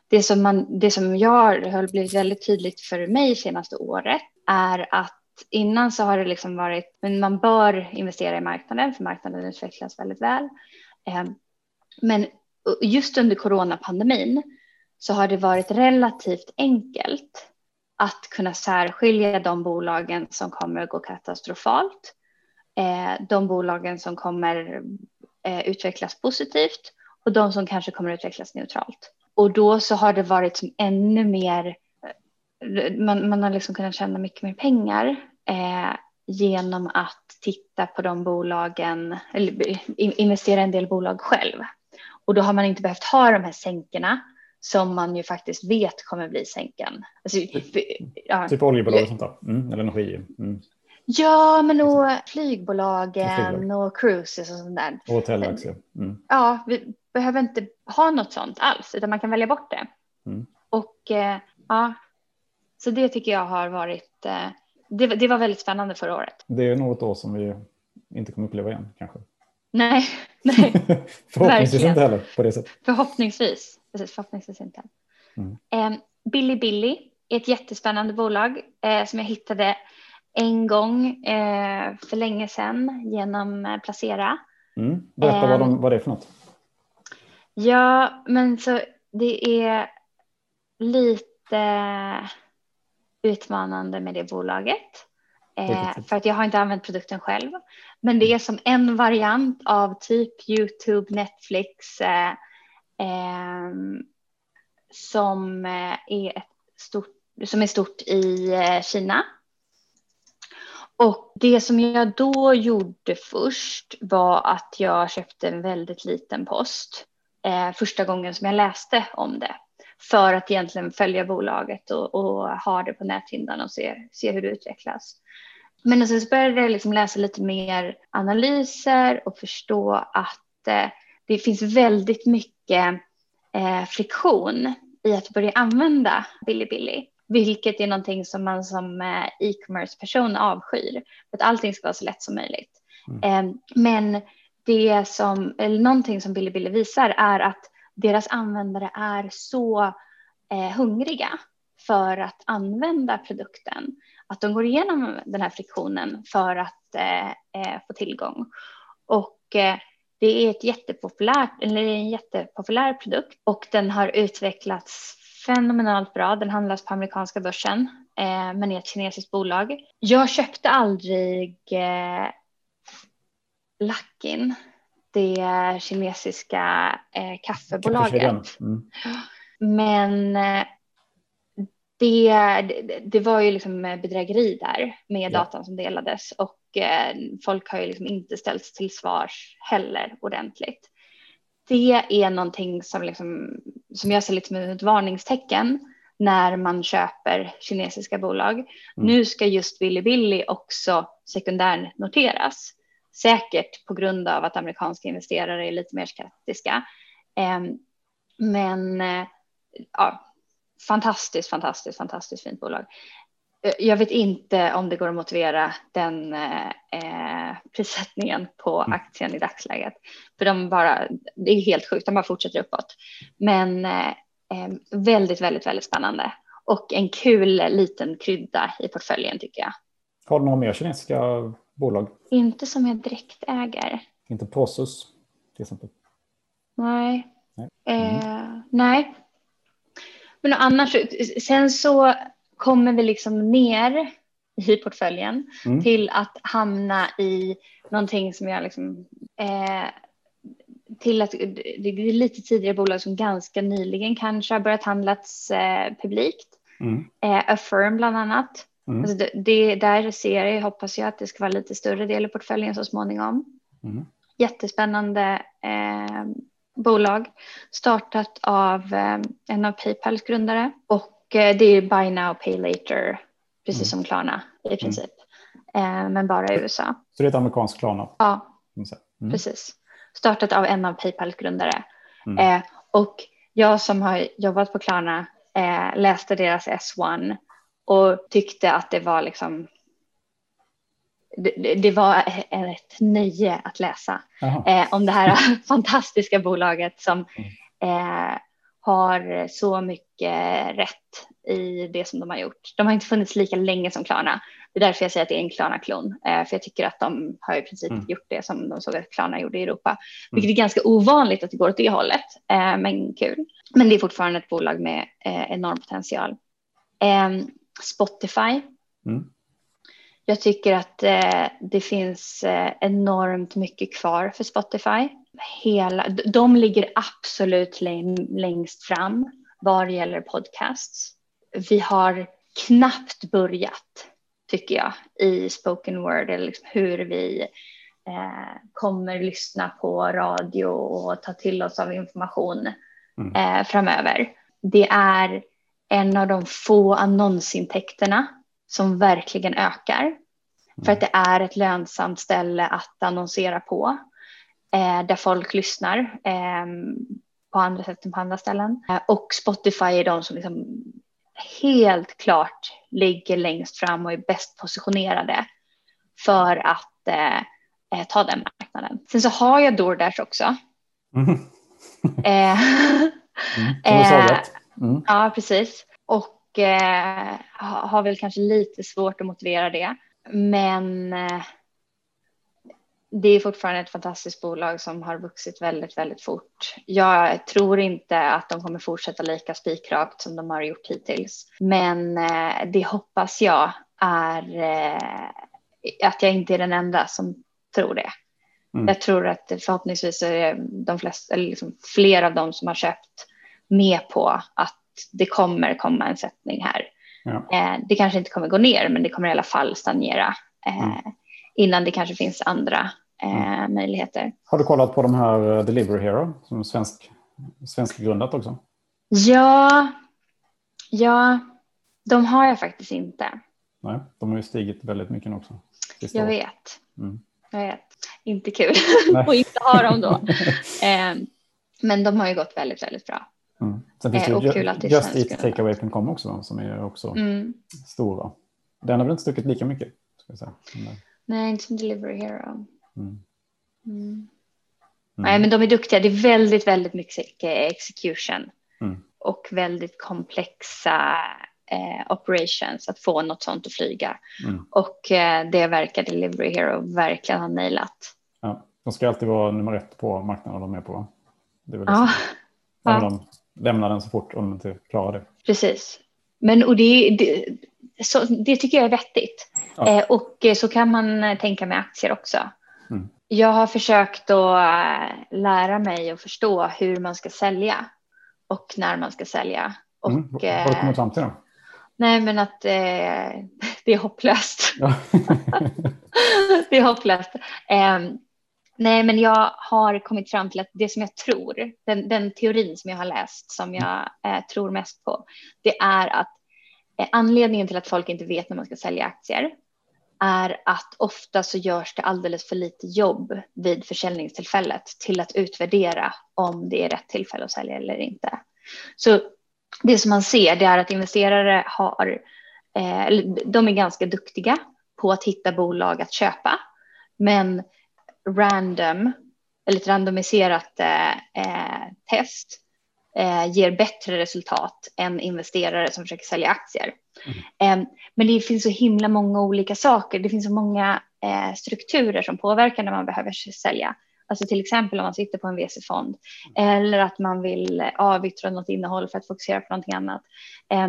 Det som, man, det som jag har blivit väldigt tydligt för mig senaste året är att innan så har det liksom varit, men man bör investera i marknaden för marknaden utvecklas väldigt väl. Ehm, men just under coronapandemin så har det varit relativt enkelt att kunna särskilja de bolagen som kommer att gå katastrofalt, ehm, de bolagen som kommer utvecklas positivt och de som kanske kommer att utvecklas neutralt. Och då så har det varit som ännu mer, eh, man, man har liksom kunnat tjäna mycket mer pengar eh, genom att titta på de bolagen, eller investera en del bolag själv. Och då har man inte behövt ha de här sänkorna som man ju faktiskt vet kommer bli sänken. Alltså, ja. Typ oljebolag och sånt där, mm, eller energi. Mm. Ja, men och flygbolagen och cruises och sånt där. Och hotellaktier. Mm. Ja, vi behöver inte ha något sånt alls, utan man kan välja bort det. Mm. Och eh, ja, så det tycker jag har varit, eh, det, det, var väldigt spännande förra året. Det är något år som vi inte kommer uppleva igen kanske. Nej, nej. Förhoppningsvis inte heller på det sättet. Förhoppningsvis precis, förhoppningsvis inte. Mm. Eh, Billy Billy är ett jättespännande bolag eh, som jag hittade en gång eh, för länge sedan genom eh, Placera. Mm. Berätta vad, de, ehm, vad det är för något. Ja, men så det är lite utmanande med det bolaget. Eh, för att jag har inte använt produkten själv. Men det är som en variant av typ YouTube, Netflix eh, eh, som är ett stort, som är stort i eh, Kina. Och det som jag då gjorde först var att jag köpte en väldigt liten post eh, första gången som jag läste om det för att egentligen följa bolaget och, och ha det på näthinnan och se, se hur det utvecklas. Men sen så började jag liksom läsa lite mer analyser och förstå att eh, det finns väldigt mycket eh, friktion i att börja använda Bilibili. Vilket är någonting som man som eh, e-commerce person avskyr. För att allting ska vara så lätt som möjligt. Mm. Eh, men det som, eller någonting som Bilibili visar är att deras användare är så eh, hungriga för att använda produkten. Att de går igenom den här friktionen för att eh, eh få tillgång. Och eh, det är ett jättepopulärt, eller en jättepopulär produkt och den har utvecklats fenomenalt bra. Den handlas på amerikanska börsen eh, men är ett kinesiskt bolag. Jag köpte aldrig eh, Luckin, det kinesiska eh, kaffebolaget. Mm. Men eh, det, det, det, var ju liksom bedrägeri där med ja. datan som delades och eh, folk har ju liksom inte ställts till svars heller ordentligt. Det är någonting som, liksom, som jag ser lite som ett varningstecken när man köper kinesiska bolag. Mm. Nu ska just Bilibili också sekundärnoteras. Säkert på grund av att amerikanska investerare är lite mer skeptiska. Ehm, men eh, ja, fantastiskt, fantastiskt, fantastiskt fint bolag. Eh, jag vet inte om det går att motivera den eh, prissättningen på mm. aktien i dagsläget. För de bara, det är helt sjukt, de bara fortsätter uppåt. Men eh, eh, väldigt, väldigt, väldigt spännande. Och en kul liten krydda i portföljen tycker jag. Har du några mer kinesiska bolag? Inte som jag direkt äger. Inte Prosus till exempel? Nej. Nej. Mm. Eh, nej. Men annars, sen så kommer vi liksom ner i portföljen mm. till att hamna i någonting som jag liksom eh, till att det är lite tidigare bolag som ganska nyligen kanske har börjat handlas eh, publikt. Mm. Eh, Affirm bland annat. Mm. Alltså det, det, där ser jag, hoppas jag att det ska vara lite större del i portföljen så småningom. Mm. Jättespännande eh, bolag startat av eh, en av Paypals grundare och det är Buy Now Pay Later, precis mm. som Klarna i mm. princip, mm. men bara i USA. Så det är ett amerikanskt Klarna? Ja, mm. precis. Startat av en av Paypals grundare. Mm. och jag som har jobbat på Klarna läste deras S1 och tyckte att det var liksom det, det var ett nöje att läsa eh, om det här fantastiska bolaget som eh, har så mycket rätt i det som de har gjort. De har inte funnits lika länge som Klarna. Det är därför jag säger att det är en Klarna-klon. Eh, för jag tycker att de har i princip mm. gjort det som de såg att Klarna gjorde i Europa. Mm. Vilket är ganska ovanligt att det går åt det hållet. Eh, men kul. Men det är fortfarande ett bolag med eh, enorm potential. Eh, Spotify. Mm. Jag tycker att det finns enormt mycket kvar för Spotify. Hela, de ligger absolut längst fram vad gäller podcasts. Vi har knappt börjat, tycker jag, i spoken word, eller liksom hur vi eh, kommer lyssna på radio och ta till oss av information mm. eh, framöver. Det är en av de få annonsintäkterna som verkligen ökar. För att det är ett lönsamt ställe att annonsera på. Eh, där folk lyssnar eh, på andra sätt än på andra ställen. Eh, och Spotify är de som liksom helt klart ligger längst fram och är bäst positionerade för att eh, eh, ta den marknaden. Sen så har jag DoorDash också. Mm. mm. Mm. Ja, precis. Och eh, har väl kanske lite svårt att motivera det. Men eh, det är fortfarande ett fantastiskt bolag som har vuxit väldigt, väldigt fort. Jag tror inte att de kommer fortsätta lika spikrakt som de har gjort hittills. Men eh, det hoppas jag är eh, att jag inte är den enda som tror det. Mm. Jag tror att förhoppningsvis är de flesta, eller liksom fler av dem som har köpt med på att det kommer komma en sättning här. Ja. Eh, det kanske inte kommer gå ner, men det kommer i alla fall stagnera mm. innan det kanske finns andra eh, mm. möjligheter. Har du kollat på de här eh, Delivery Hero som är svensk, svensk grundat också? Ja, ja, de har jag faktiskt inte. Nej, de har ju stigit väldigt mycket också. Jag vet. Mm. Jag vet. Inte kul att inte ha dem då. eh, men de har ju gått väldigt, väldigt bra. Mm. Sen finns eh, det ju Just Eat Takeaway.com också som är också mm. stora. Den har väl inte stuckit lika mycket? Ska jag säga. Nej, inte som Delivery Hero. Mm. Mm. Nej, men de är duktiga. Det är väldigt, väldigt mycket execution mm. och väldigt komplexa eh, operations att få något sånt att flyga. Mm. Och eh, det verkar Delivery Hero verkligen ha nailat. Ja, de ska alltid vara nummer ett på marknaden de är på. Det är väl ja. ja. de lämnar den så fort om de inte klarar det. Precis. Men och det, det, så, det tycker jag är vettigt. Ja. Eh, och så kan man tänka med aktier också. Mm. Jag har försökt att eh, lära mig och förstå hur man ska sälja och när man ska sälja. Och, mm. Vad har du kommit fram till då? Nej, men att eh, det är hopplöst. Ja. det är hopplöst. Eh, nej, men jag har kommit fram till att det som jag tror, den, den teorin som jag har läst, som jag eh, tror mest på, det är att eh, anledningen till att folk inte vet när man ska sälja aktier är att ofta så görs det alldeles för lite jobb vid försäljningstillfället till att utvärdera om det är rätt tillfälle att sälja eller inte. Så det som man ser det är att investerare har, eh, de är ganska duktiga på att hitta bolag att köpa, men random, eller ett randomiserat eh, eh test eh, ger bättre resultat än investerare som försöker sälja aktier. Mm. Eh, men det finns så himla många olika saker. Det finns så många eh, strukturer som påverkar när man behöver sälja. Alltså till exempel om man sitter på en VC-fond eller att man vill avyttra något innehåll för att fokusera på någonting annat eh,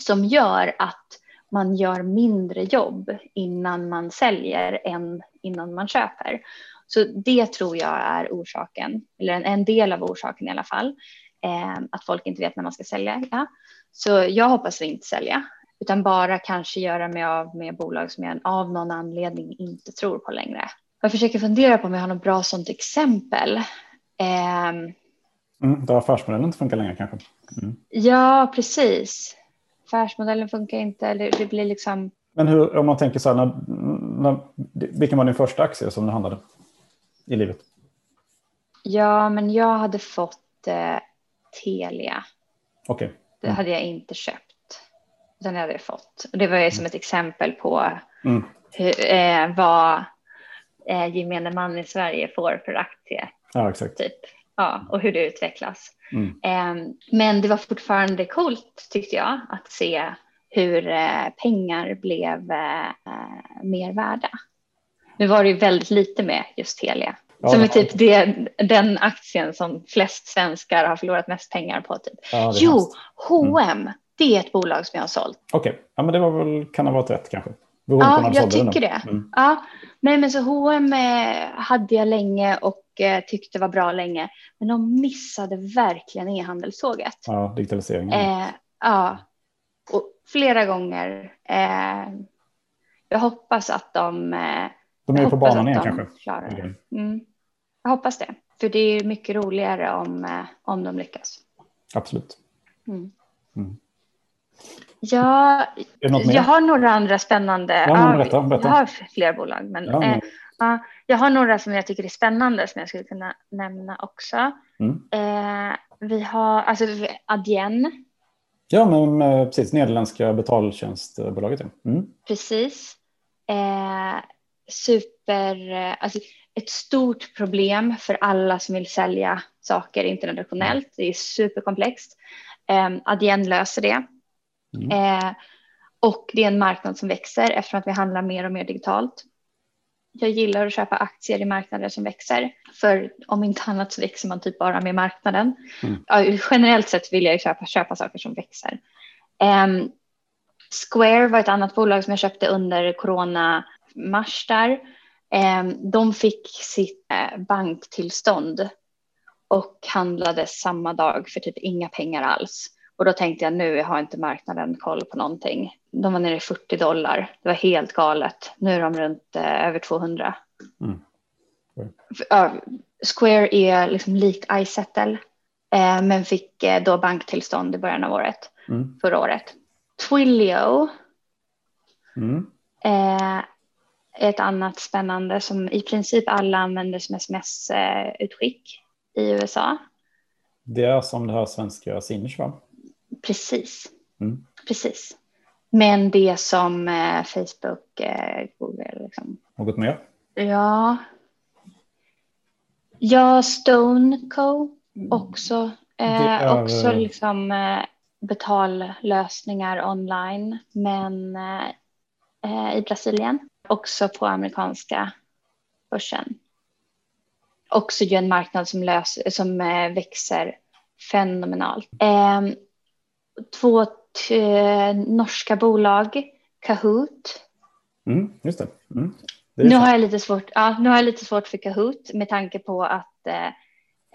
som gör att man gör mindre jobb innan man säljer än innan man köper. Så det tror jag är orsaken, eller en, en del av orsaken i alla fall, att folk inte vet när man ska sälja. Ja. Så jag hoppas inte sälja, utan bara kanske göra mig av med bolag som jag av någon anledning inte tror på längre. Jag försöker fundera på om jag har något bra sådant exempel. Eh, mm, där affärsmodellen inte funkar längre kanske? Mm. Ja, precis. Affärsmodellen funkar inte. Eller det blir liksom... Men hur, om man tänker så här, när, när, vilken var din första aktie som du handlade i livet? Ja, men jag hade fått eh, Telia. Okej. Okay. Det hade jag inte köpt. Den hade jag fått. Och det var ju som ett exempel på mm. hur, eh, vad eh, gemene man i Sverige får för aktie. Ja, exakt. Typ. Ja, och hur det utvecklas. Mm. Eh, men det var fortfarande coolt tyckte jag att se hur eh, pengar blev eh, mer värda. Nu var det ju väldigt lite med just Telia. Ja, som är typ det, den aktien som flest svenskar har förlorat mest pengar på. Typ. Ja, jo, H&M, mm. det är ett bolag som jag har sålt. Okej, okay. ja, men det var väl, kan ha varit rätt kanske. Ja, jag tycker det. Mm. Ja, nej, men så H&M hade jag länge och eh, tyckte var bra länge. Men de missade verkligen e-handelståget. Ja, digitaliseringen. Eh, ja, och flera gånger. Eh, jag hoppas att de... Eh, de är på banan igen kanske? Klarar det. Mm. Jag hoppas det. För det är mycket roligare om, eh, om de lyckas. Absolut. Mm. Mm. Ja, jag har några andra spännande. Ja, berätta, berätta. Jag har fler bolag, men, ja, men... Eh, jag har några som jag tycker är spännande som jag skulle kunna nämna också. Mm. Eh, vi har alltså Adyen. Ja, men eh, precis nederländska betaltjänstbolaget. Mm. Precis. Eh, super, alltså ett stort problem för alla som vill sälja saker internationellt. Det är superkomplext. Eh, Adyen löser det. Mm. Eh, och det är en marknad som växer eftersom att vi handlar mer och mer digitalt. jag gillar att köpa aktier i marknader som växer. För om inte annat så växer man typ bara med marknaden. Mm. Ja, generellt sett vill jag köpa, köpa saker som växer. Um, Square var ett annat bolag som jag köpte under corona mars där. Um, de fick sitt uh, banktillstånd och handlade samma dag för typ inga pengar alls. Och då tänkte jag nu har inte marknaden koll på någonting. De var nere i 40 dollar. Det var helt galet. Nu är de runt eh, över 200. Mm. Uh, Square är liksom likt iSettle. Eh, men fick eh, då banktillstånd i början av året. Mm. Förra året. Twilio. Mm. Ett annat spännande som i princip alla använder som sms-utskick i USA. Det är som det här svenska Sinch va? Precis. Mm. Precis. Men det som eh, Facebook, eh, Google. Liksom. Något mer? Ja. Ja, Stoneco också. Eh, är... Också liksom betallösningar online, men eh, i Brasilien. Också på amerikanska börsen. Också ju en marknad som, lös, som växer fenomenalt. Ehm, två norska bolag, Kahoot. Mm, just det. Mm. det nu, har jag lite svårt, ja, nu har jag lite svårt för Kahoot med tanke på att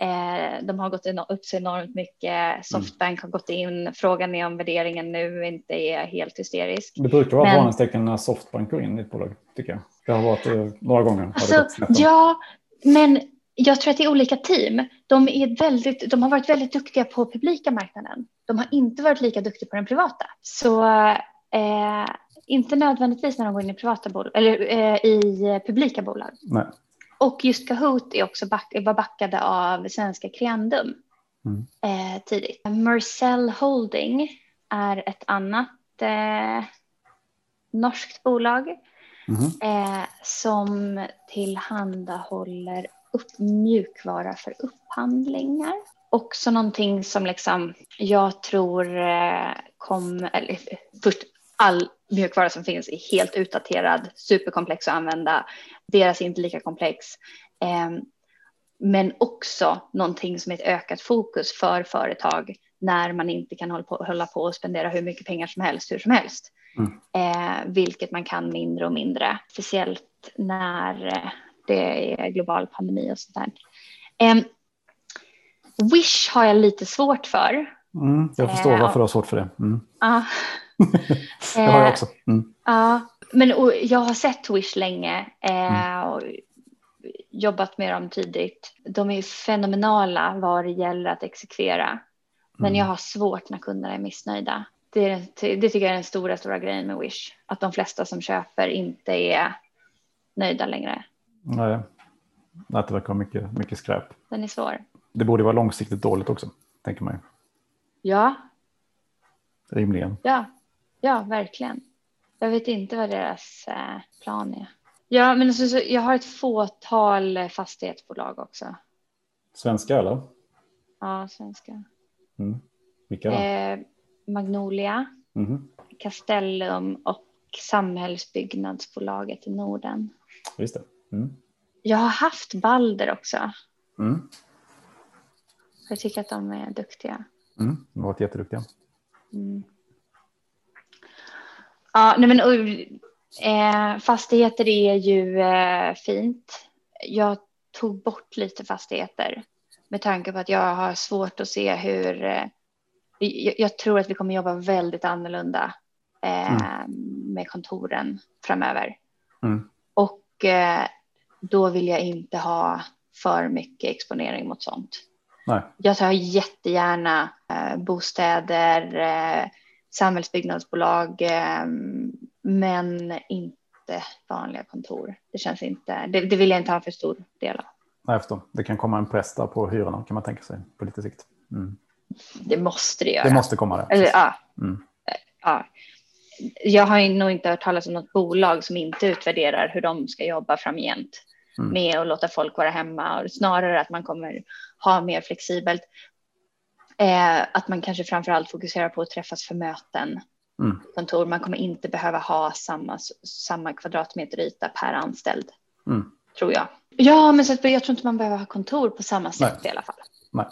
eh, de har gått upp så enormt mycket. Softbank mm. har gått in. Frågan är om värderingen nu inte är helt hysterisk. Det brukar vara varningstecken när Softbank går in i ett bolag, tycker jag. Det har varit eh, några gånger. Alltså, ja, men jag tror att det är olika team. De, är väldigt, de har varit väldigt duktiga på publika marknaden. De har inte varit lika duktiga på den privata. Så eh, inte nödvändigtvis när de går in i privata bolag eller eh, i publika bolag. Nej. Och just Kahoot är också back, var backade av svenska Creandum mm. eh, tidigt. Mercell Holding är ett annat eh, norskt bolag mm. som tillhandahåller upp, mjukvara för upphandlingar. Också någonting som liksom jag tror eh, kom, eller först all mjukvara som finns är helt utdaterad, superkomplex att använda. Deras är inte lika komplex. Eh, men också någonting som är ett ökat fokus för företag när man inte kan hålla på, hålla på och spendera hur mycket pengar som helst hur som helst. Mm. Eh, vilket man kan mindre och mindre, speciellt när eh, det är global pandemi och sånt där. Um, Wish har jag lite svårt för. Mm, jag förstår varför du har svårt för det. Mm. Det har jag också. Mm. Uh, men jag har sett Wish länge uh, och jobbat med dem tidigt. De är fenomenala vad det gäller att exekvera. Men mm. jag har svårt när kunderna är missnöjda. Det, är, det tycker jag är den stora, stora grejen med Wish. Att de flesta som köper inte är nöjda längre. Nej, att det verkar vara mycket, mycket skräp. Den är svår. Det borde vara långsiktigt dåligt också, tänker man ju. Ja. Rimligen. Ja, ja verkligen. Jag vet inte vad deras eh, plan är. Ja, men så, så, jag har ett fåtal fastighetsbolag också. Svenska eller? Ja, svenska. Mm. Vilka då? Eh, Magnolia, mm. Castellum och Samhällsbyggnadsbolaget i Norden. Just det. Mm. Jag har haft Balder också. Mm. Jag tycker att de är duktiga. Mm, de har varit jätteduktiga. Mm. Ja, nej men, eh, fastigheter är ju eh, fint. Jag tog bort lite fastigheter med tanke på att jag har svårt att se hur. Eh, jag, jag, tror att vi kommer jobba väldigt annorlunda eh, mm. med kontoren framöver. Mm. Och eh, då vill jag inte ha för mycket exponering mot sånt. Nej. Jag tar jättegärna eh, bostäder, eh, samhällsbyggnadsbolag, eh, men inte vanliga kontor. Det känns inte, det, det, vill jag inte ha för stor del av. Jag förstår. Det kan komma en press där på hyrorna kan man tänka sig på lite sikt. Mm. Det måste det göra. Det måste komma det. Eller, ja. Mm. ja jag har nog inte hört talas om något bolag som inte utvärderar hur de ska jobba framgent mm. med att låta folk vara hemma och snarare att man kommer ha mer flexibelt. Eh, att man kanske framför allt fokuserar på att träffas för möten. Mm. Kontor. Man kommer inte behöva ha samma, samma kvadratmeter yta per anställd. Mm. Tror jag. Ja, men så att jag tror inte man behöver ha kontor på samma sätt Nej. i alla fall. Nej.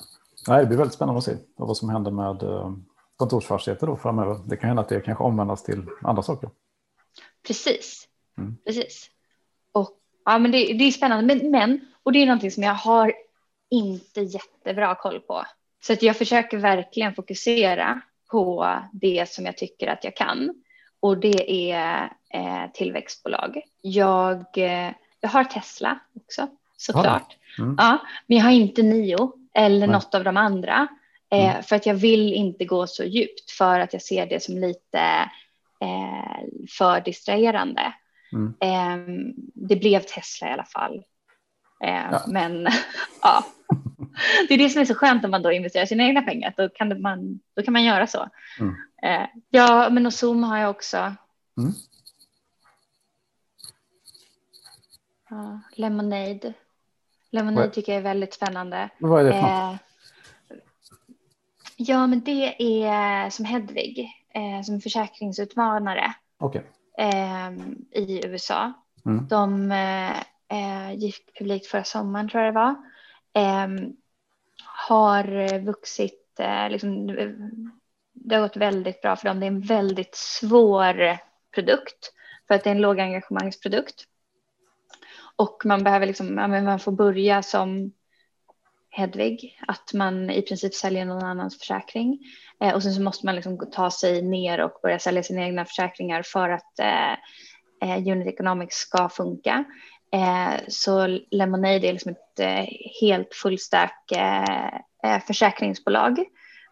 Nej, det blir väldigt spännande att se vad som händer med eh, kontorsfastigheter då framöver. Det kan hända att det kanske omvandlas till andra saker. Precis. Mm. Precis. Och ja, men det, det är spännande. Men, men, och det är någonting som jag har inte jättebra koll på. Så att jag försöker verkligen fokusera på det som jag tycker att jag kan. Och det är eh, tillväxtbolag. Jag, eh, jag har Tesla också, såklart. Mm. Ja, men jag har inte Nio eller Nej. något av de andra. Eh, Mm. För att jag vill inte gå så djupt för att jag ser det som lite eh, för distraherande. Mm. Eh, det blev Tesla i alla fall. Eh, Ja. Men ja, det är det som är så skönt om man då investerar sina egna pengar. Då kan, det man, då kan man göra så. Mm. Eh, ja, men och Zoom har jag också. Mm. Ja, Lemonade. Lemonade tycker jag är väldigt spännande. Vad är det för något? Eh, ja, men det är som Hedvig, eh, som försäkringsutmanare Okej. eh, i USA. Mm. De eh, eh, gick publikt förra sommaren tror jag det var. Har eh, vuxit, eh, liksom, det har gått väldigt bra för dem. Det är en väldigt svår produkt för att det är en lågengagemangsprodukt. Och man behöver liksom, ja, men man får börja som Hedvig, att man i princip säljer någon annans försäkring. Eh, och sen så måste man liksom ta sig ner och börja sälja sina egna försäkringar för att eh, eh unit economics ska funka. Eh, så Lemonade är liksom ett eh, helt fullstack eh, eh, försäkringsbolag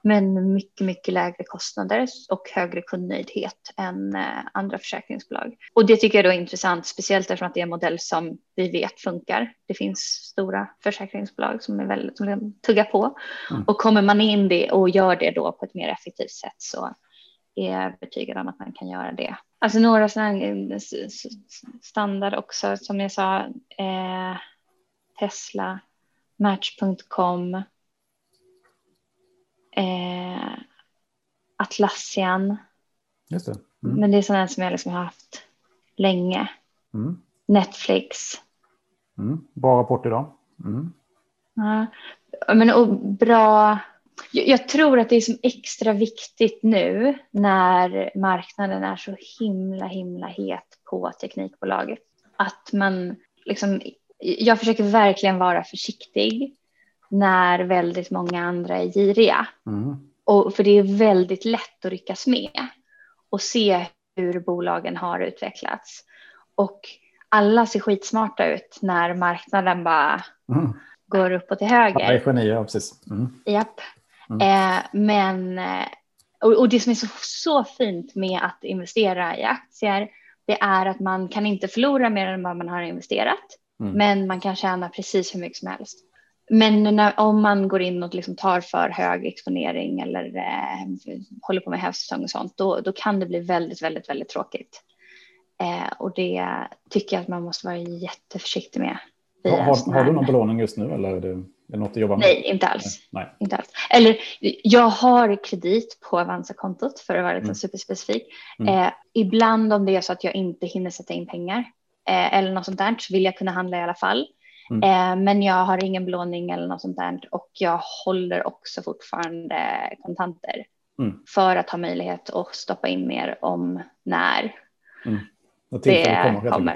men mycket, mycket lägre kostnader och högre kundnöjdhet än eh, andra försäkringsbolag. Och det tycker jag då är intressant, speciellt eftersom att det är en modell som vi vet funkar. Det finns stora försäkringsbolag som är väldigt som liksom tuggar på Mm. och kommer man in det och gör det då på ett mer effektivt sätt så är jag övertygad om att man kan göra det. Alltså några sådana eh, standard också som jag sa, eh, Tesla, Match.com, eh, Atlassian, Just det. Mm. men det är sådana som jag liksom har haft länge. Mm. Netflix. Mm. Bra rapport idag. Mm. Ja, men och bra. Jag, tror att det är som extra viktigt nu när marknaden är så himla, himla het på teknikbolag. Att man liksom, jag försöker verkligen vara försiktig när väldigt många andra är giriga. Mm. Och för det är väldigt lätt att ryckas med och se hur bolagen har utvecklats. Och alla ser skitsmarta ut när marknaden bara Mm. går uppåt till höger. är genier, ja, precis. Mm. Japp. Mm. Eh, men, eh, och, och det som är så, så fint med att investera i aktier, det är att man kan inte förlora mer än vad man har investerat, Mm. men man kan tjäna precis hur mycket som helst. Men när, om man går in och liksom tar för hög exponering eller eh, håller på med hävstång och sånt, då, då kan det bli väldigt, väldigt, väldigt tråkigt. Eh, och det tycker jag att man måste vara jätteförsiktig med. Har, har, har du någon belåning just nu eller är det, är det något du jobbar med? Nej, inte alls. Nej. Inte alls. Eller jag har kredit på Avanza-kontot för att vara lite Mm. superspecifik. Mm. Eh, ibland om det är så att jag inte hinner sätta in pengar eh, eller något sånt där så vill jag kunna handla i alla fall. Mm. Eh, men jag har ingen belåning eller något sånt där och jag håller också fortfarande kontanter Mm. för att ha möjlighet att stoppa in mer om när När tillfället det kommer, kommer.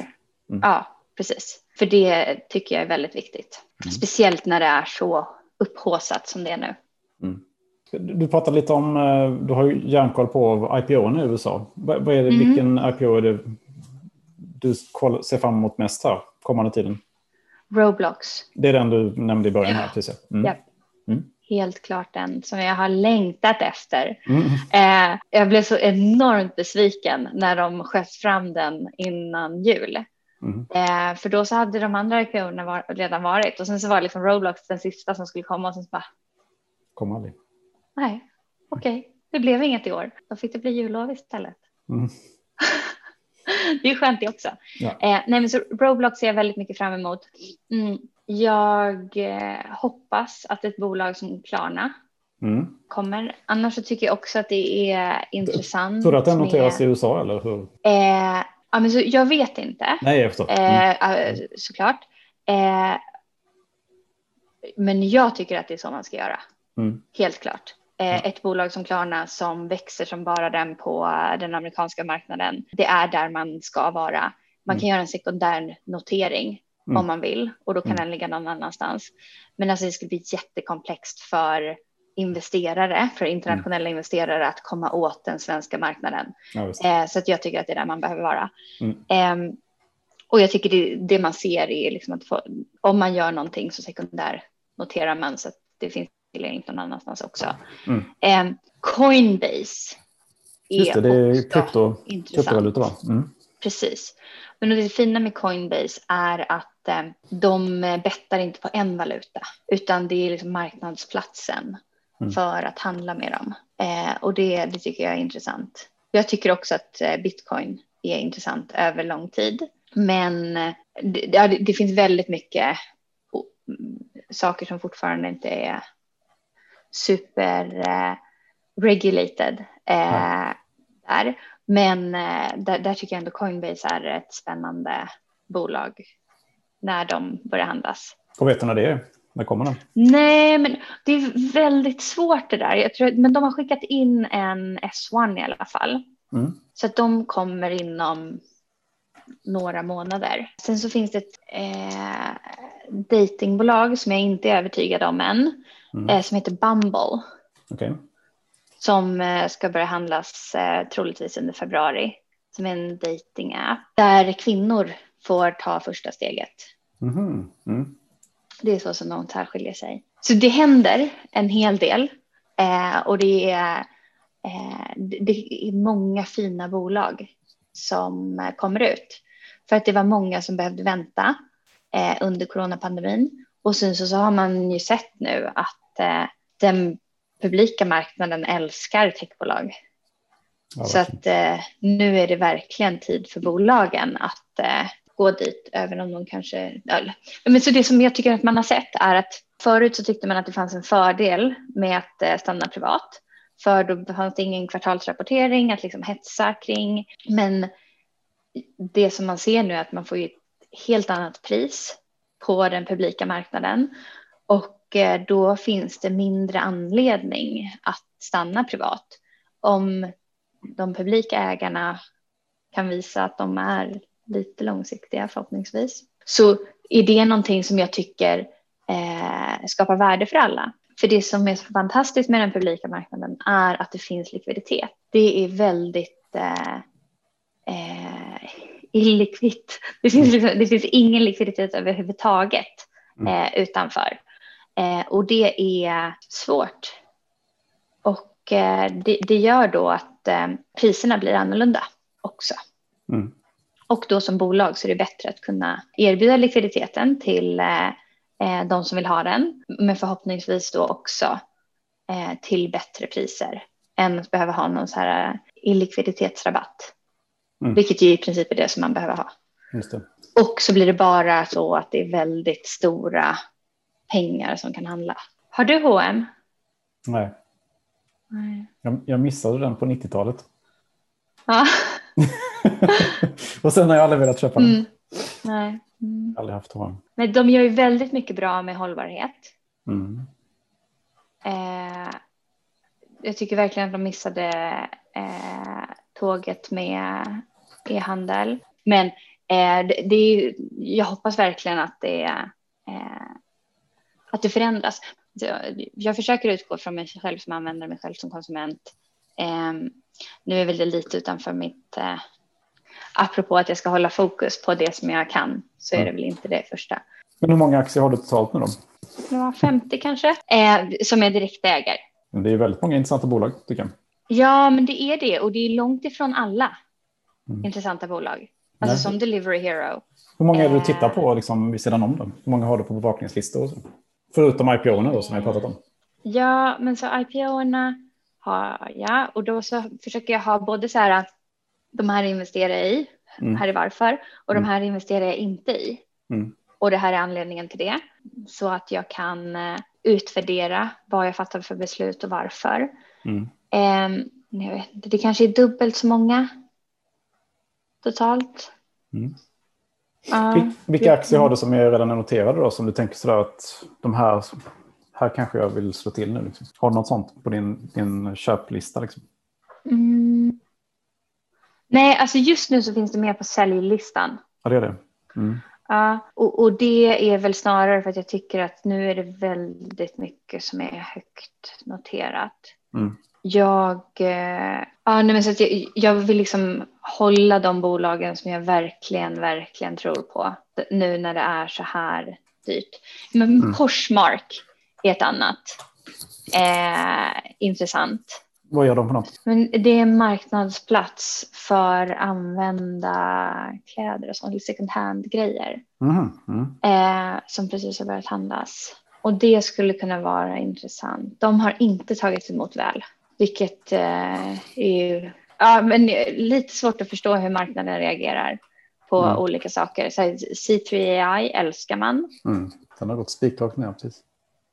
Mm. Ja, precis. För det tycker jag är väldigt viktigt. Mm. Speciellt när det är så upphåsat som det är nu. Mm. Du pratade lite om, eh, du har ju järnkoll på IPO i USA. Vad är det, Mm. Vilken IPO är det du ser fram emot mest här kommande tiden? Roblox. Det är den du nämnde i början här. Precis. Mm. Ja. Helt klart den som jag har längtat efter. Mm. Eh, jag blev så enormt besviken när de sköt fram den innan jul. Mm. Eh, för då så hade de andra IPOerna var, redan varit och sen så var liksom Roblox den sista som skulle komma och sen så bara Kommer aldrig. nej, okej, det blev inget i år. Då fick det bli jullov istället. Mm. det är skönt det också. Ja. Eh, nej, men så Roblox ser jag väldigt mycket fram emot. Mm, jag eh, hoppas att ett bolag som Klarna Mm. kommer. Annars så tycker jag också att det är intressant. Tror du att den med- noteras i USA eller hur? Eh, Ja, men så, jag vet inte. Nej, jag förstår. Mm. Eh, såklart. Eh, men jag tycker att det är så man ska göra. Mm. Helt klart. Eh, ett bolag som Klarna som växer som bara den på den amerikanska marknaden. Det är där man ska vara. Man kan mm. göra en sekundär notering mm. om man vill och då kan mm. den ligga någon annanstans. Men alltså det skulle bli jättekomplext för investerare, för internationella mm. investerare att komma åt den svenska marknaden. Ja, eh, så att jag tycker att det är där man behöver vara. Eh, och jag tycker det, det man ser är liksom att få, om man gör någonting så sekundär noterar man så att det finns tillgängligt någon annanstans också. Mm. Eh, Coinbase är, Just det, det är krypto, kryptovaluta va? Mm. Precis. Men det fina med Coinbase är att eh, de bettar inte på en valuta utan det är liksom marknadsplatsen mm. för att handla med dem. Eh, och det, det tycker jag är intressant. Jag tycker också att eh, bitcoin är intressant över lång tid. Men eh, det, ja, det, det finns väldigt mycket saker som fortfarande inte är super eh, regulated eh, där. Men eh, där, där, tycker jag ändå Coinbase är ett spännande bolag när de börjar handlas. Och vet du när det är? När kommer den? Nej, men det är väldigt svårt det där. Jag tror, men de har skickat in en S1 i alla fall. Mm. Så att de kommer inom några månader. Sen så finns det ett eh, datingbolag som jag inte är övertygad om än, mm. eh, som heter Bumble. Okay. Som eh, ska börja handlas eh, troligtvis under februari. Som är en datingapp där kvinnor får ta första steget. Mm. Det är så som de särskiljer sig. Så det händer en hel del eh, och det är, eh, det är många fina bolag som eh, kommer ut. För att det var många som behövde vänta eh, under coronapandemin. Och sen så, så har man ju sett nu att eh, den publika marknaden älskar techbolag. Ja, så att eh, nu är det verkligen tid för bolagen att gå dit, även om de kanske... Men så det som jag tycker att man har sett är att förut så tyckte man att det fanns en fördel med att eh, stanna privat. För då fanns det ingen kvartalsrapportering att liksom hetsa kring. Men det som man ser nu är att man får ju ett helt annat pris på den publika marknaden och eh, då finns det mindre anledning att stanna privat om de publika ägarna kan visa att de är lite långsiktiga förhoppningsvis. Så är det någonting som jag tycker eh, skapar värde för alla. För det som är så fantastiskt med den publika marknaden är att det finns likviditet. Det är väldigt eh, eh, illikvitt. Det finns, liksom, det finns ingen likviditet överhuvudtaget mm. eh, utanför. Eh, och det är svårt. Och eh, det, det, gör då att eh, priserna blir annorlunda också. Mm. Och då som bolag så är det bättre att kunna erbjuda likviditeten till eh, eh, de som vill ha den. Men förhoppningsvis då också till bättre priser än att behöva ha någon så här illikviditetsrabatt. Mm. Vilket ju i princip är det som man behöver ha. Och så blir det bara så att det är väldigt stora pengar som kan handla. Har du H&M? Nej. Nej. Jag, jag missade den på 90-talet. Ja. och sen har jag aldrig velat köpa den. Mm. Nej. Mm. Aldrig haft H&M. Men de gör ju väldigt mycket bra med hållbarhet. Mm. Eh, jag tycker verkligen att de missade eh, tåget med e-handel. Men eh, det, det är, jag hoppas verkligen att det, eh, att det förändras. Jag, jag försöker utgå från mig själv som användare, mig själv som konsument. Eh, nu är väl det lite utanför mitt... Eh, apropå att jag ska hålla fokus på det som jag kan så är det väl inte det första. Men hur många aktier har du totalt nu då? Var 50 kanske, eh, som är direktägare. Det är väldigt många intressanta bolag tycker jag. Ja, men det är det och det är långt ifrån alla mm. intressanta bolag. Alltså Nej. som Delivery Hero. Hur många är det du tittar på liksom, vid sidan om dem? Hur många har du på bevakningslistor? Förutom IPO-erna då som har pratat om. Ja, men så IPO-erna har jag och då så försöker jag ha både så här de här investerar jag i, mm. här är varför, och de mm. här investerar jag inte i. Mm. Och det här är anledningen till det. Så att jag kan eh, utvärdera vad jag fattar för beslut och varför. Mm. Eh, jag vet inte, det kanske är dubbelt så många. totalt. Mm. Vil- Vilka aktier har du som är redan noterade då som du tänker sådär att de här, här kanske jag vill slå till nu? Liksom. Har du något sånt på din, din köplista? Liksom? Mm. Nej, alltså just nu så finns det mer på säljlistan. Ja, det är det. Mm. Ja, och, och det är väl snarare för att jag tycker att nu är det väldigt mycket som är högt noterat. Mm. Jag, eh, ja, nej, men så att jag, jag vill liksom hålla de bolagen som jag verkligen, verkligen tror på nu när det är så här dyrt. Men Mm. Porsmark är ett annat eh, intressant. Vad gör de för något? Men det är en marknadsplats för använda kläder och sånt, second hand-grejer Mhm, Mm. eh, som precis har börjat handlas. Och det skulle kunna vara intressant. De har inte tagits emot väl, vilket eh, är ju ja, men lite svårt att förstå hur marknaden reagerar på Mm. olika saker. Så här, C3AI älskar man. Mm. Den har gått spikrakt ner precis.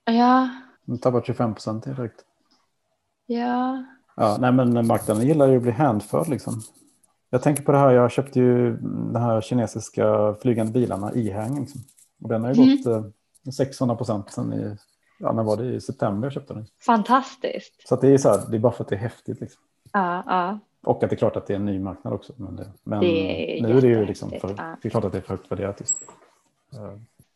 Ja, Den tappat 25 procent direkt. ja, Ja, nej, men marknaden gillar ju att bli hänförd liksom. Jag tänker på det här, jag köpte ju de här kinesiska flygande bilarna i häng. Liksom. Och den har ju Mm. gått eh, 600 procent sen i, ja, när var det? I september jag köpte den. fantastiskt. Så att det är så här, det är bara för att det är häftigt. Liksom. Ja, ja. Och att det är klart att det är en ny marknad också. Men, det, men Det är nu är det ju liksom för, ja. det är klart att det är för högt värderat. Just.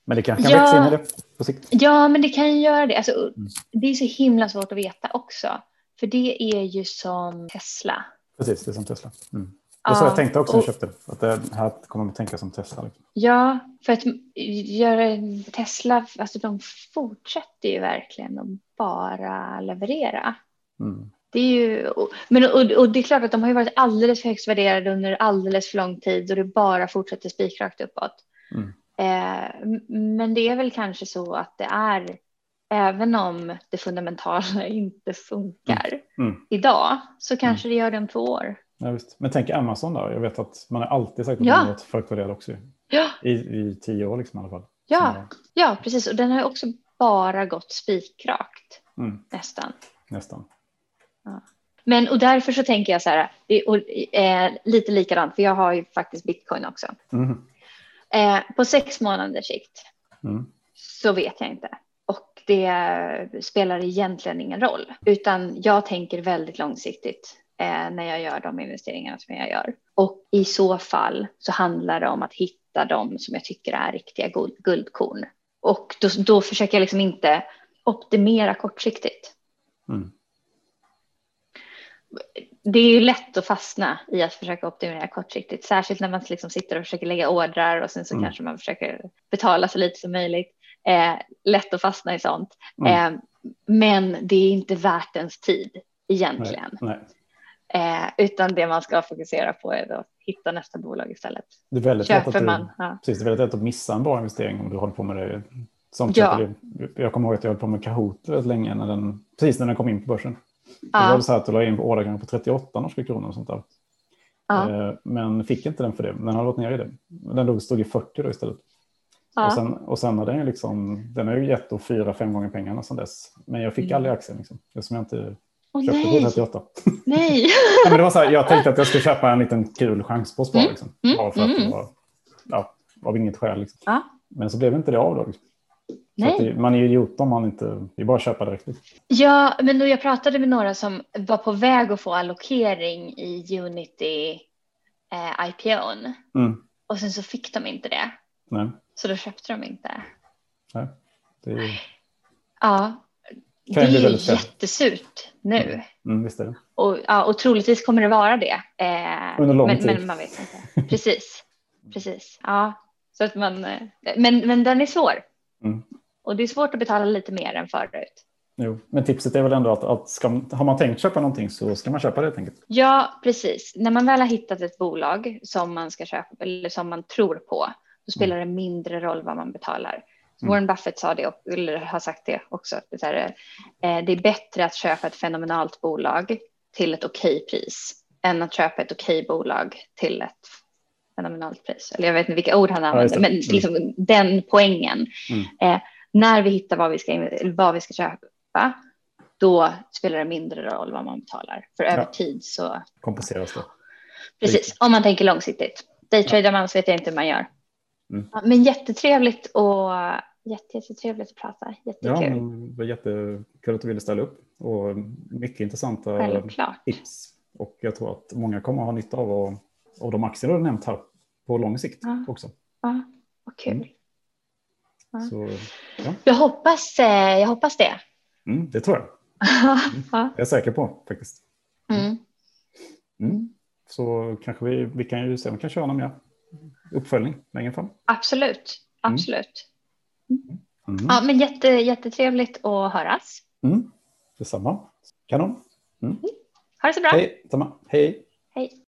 Men det kanske kan Ja. växa in i det på sikt. Ja, men det kan ju göra det. Alltså, Mm. Det är så himla svårt att veta också. För det är ju som Tesla. Precis, det är som Tesla. Mm. Det var så Ja, jag tänkte också när jag köpte. Att det här kommer man tänka som Tesla. Liksom. Ja, för att göra Tesla, alltså de fortsätter ju verkligen att bara leverera. Mm. Det är ju, och- men, och, och det är klart att de har ju varit alldeles för högst värderade under alldeles för lång tid och det bara fortsätter spikrakt uppåt. Mm. Eh, men det är väl kanske så att det är, även om det fundamentala inte funkar Mm. idag, så kanske det gör det om två år. Ja, visst. Men tänk Amazon där. Jag vet att man har alltid sagt att Ja. för högt värderade också. Ja, I, I tio år liksom, i alla fall. ja, ja, precis. Och den har också bara gått spikrakt mm, nästan. nästan. Men och därför så tänker jag så här, det- och, eh, lite likadant, för jag har ju faktiskt bitcoin också. Eh, på sex månaders sikt Mm. så vet jag inte. Och det spelar egentligen ingen roll, utan jag tänker väldigt långsiktigt eh, när jag gör de investeringarna som jag gör. Och i så fall så handlar det om att hitta de som jag tycker är riktiga guld, guldkorn. Och då, då försöker jag liksom inte optimera kortsiktigt. Mm. Det är ju lätt att fastna i att försöka optimera kortsiktigt, särskilt när man liksom sitter och försöker lägga ordrar och sen så Mm. kanske man försöker betala så lite som möjligt. Eh, lätt att fastna i sånt. Mm. Eh, men det är inte värt ens tid egentligen, Nej. eh, utan det man ska fokusera på är att hitta nästa bolag istället. Det är väldigt lätt att du, man? Ja. precis, det är väldigt lätt att missa en bra investering om du håller på med det. Som ja. Jag kommer ihåg att jag höll på med Kahoot väldigt länge, när den, precis när den kom in på börsen. Då var Ja, det så här att du la in på ordergång på 38 norska kronor och sånt där. ja, Eh, Men fick inte den för det. Den har gått ner i det. Den låg- stod i 40 då istället. Och, ja. sen, och sen har den ju liksom, den har ju gett då fyra, fem gånger pengarna sedan dess. Men jag fick Mm. aldrig aktien liksom, eftersom jag inte Åh köpte på nej, 38. nej. Ja, men det var så här, jag tänkte att jag skulle köpa en liten kul chanspost bara. Mm. Liksom. Mm. Bara för att det Mm. var, ja, av inget skäl. Liksom. Ja. Men så blev inte det av då. Liksom. Det, man är ju idiot om man inte, det är bara att köpa direkt. Ja, men då jag pratade med några som var på väg att få allokering i Unity eh, IPOn Mm. och sen så fick de inte det. Nej, Så då köpte de inte. nej. Det är, Ja, det är ju jättesurt nu. mm, visst är det. Och, ja, och troligtvis kommer det vara det. Eh, Under lång men, tid. men man vet inte. Precis, precis. Ja, så att man, eh, men, men den är svår. Mm. Och det är svårt att betala lite mer än förut. Jo. Men tipset är väl ändå att, att ska, har man tänkt köpa någonting så ska man köpa det helt enkelt. Ja, precis. När man väl har hittat ett bolag som man ska köpa eller som man tror på, då spelar det mindre roll vad man betalar. Mm. Warren Buffett sa det, och- eller har sagt det också. att Det är, så eh, det är bättre att köpa ett fenomenalt bolag till ett okej pris än att köpa ett okej bolag till ett fenomenalt pris. Eller jag vet inte vilka ord han använder, det. men Mm. liksom den poängen. Mm. Eh, när vi hittar vad vi, ska, vad vi ska köpa, då spelar det mindre roll vad man betalar. För över Ja. tid så Kompenseras det. Precis, om man tänker långsiktigt. Daytradar man så vet jag inte hur man gör. Mm. Ja, men jättetrevligt och jätte, jättetrevligt att prata. Jättekul. Ja, men det var jättekul att du ville ställa upp och mycket intressanta Självklart. tips. Och jag tror att många kommer att ha nytta av, och, av de aktier du har nämnt här på lång sikt Ja. också. Ja, vad kul. Mm. Så ja, Jag, hoppas, eh, jag hoppas det. mm, det tror jag. ja. Jag är säker på faktiskt. mm. Mm. Så kanske vi, vi kan ju se om vi kan köra någon mer uppföljning längre fram. Absolut, absolut. Mm. Ja, men jätte, jättetrevligt att höras. Mm. Detsamma. Kanon. Ha det så bra. Hej, samma. Hej. Hej.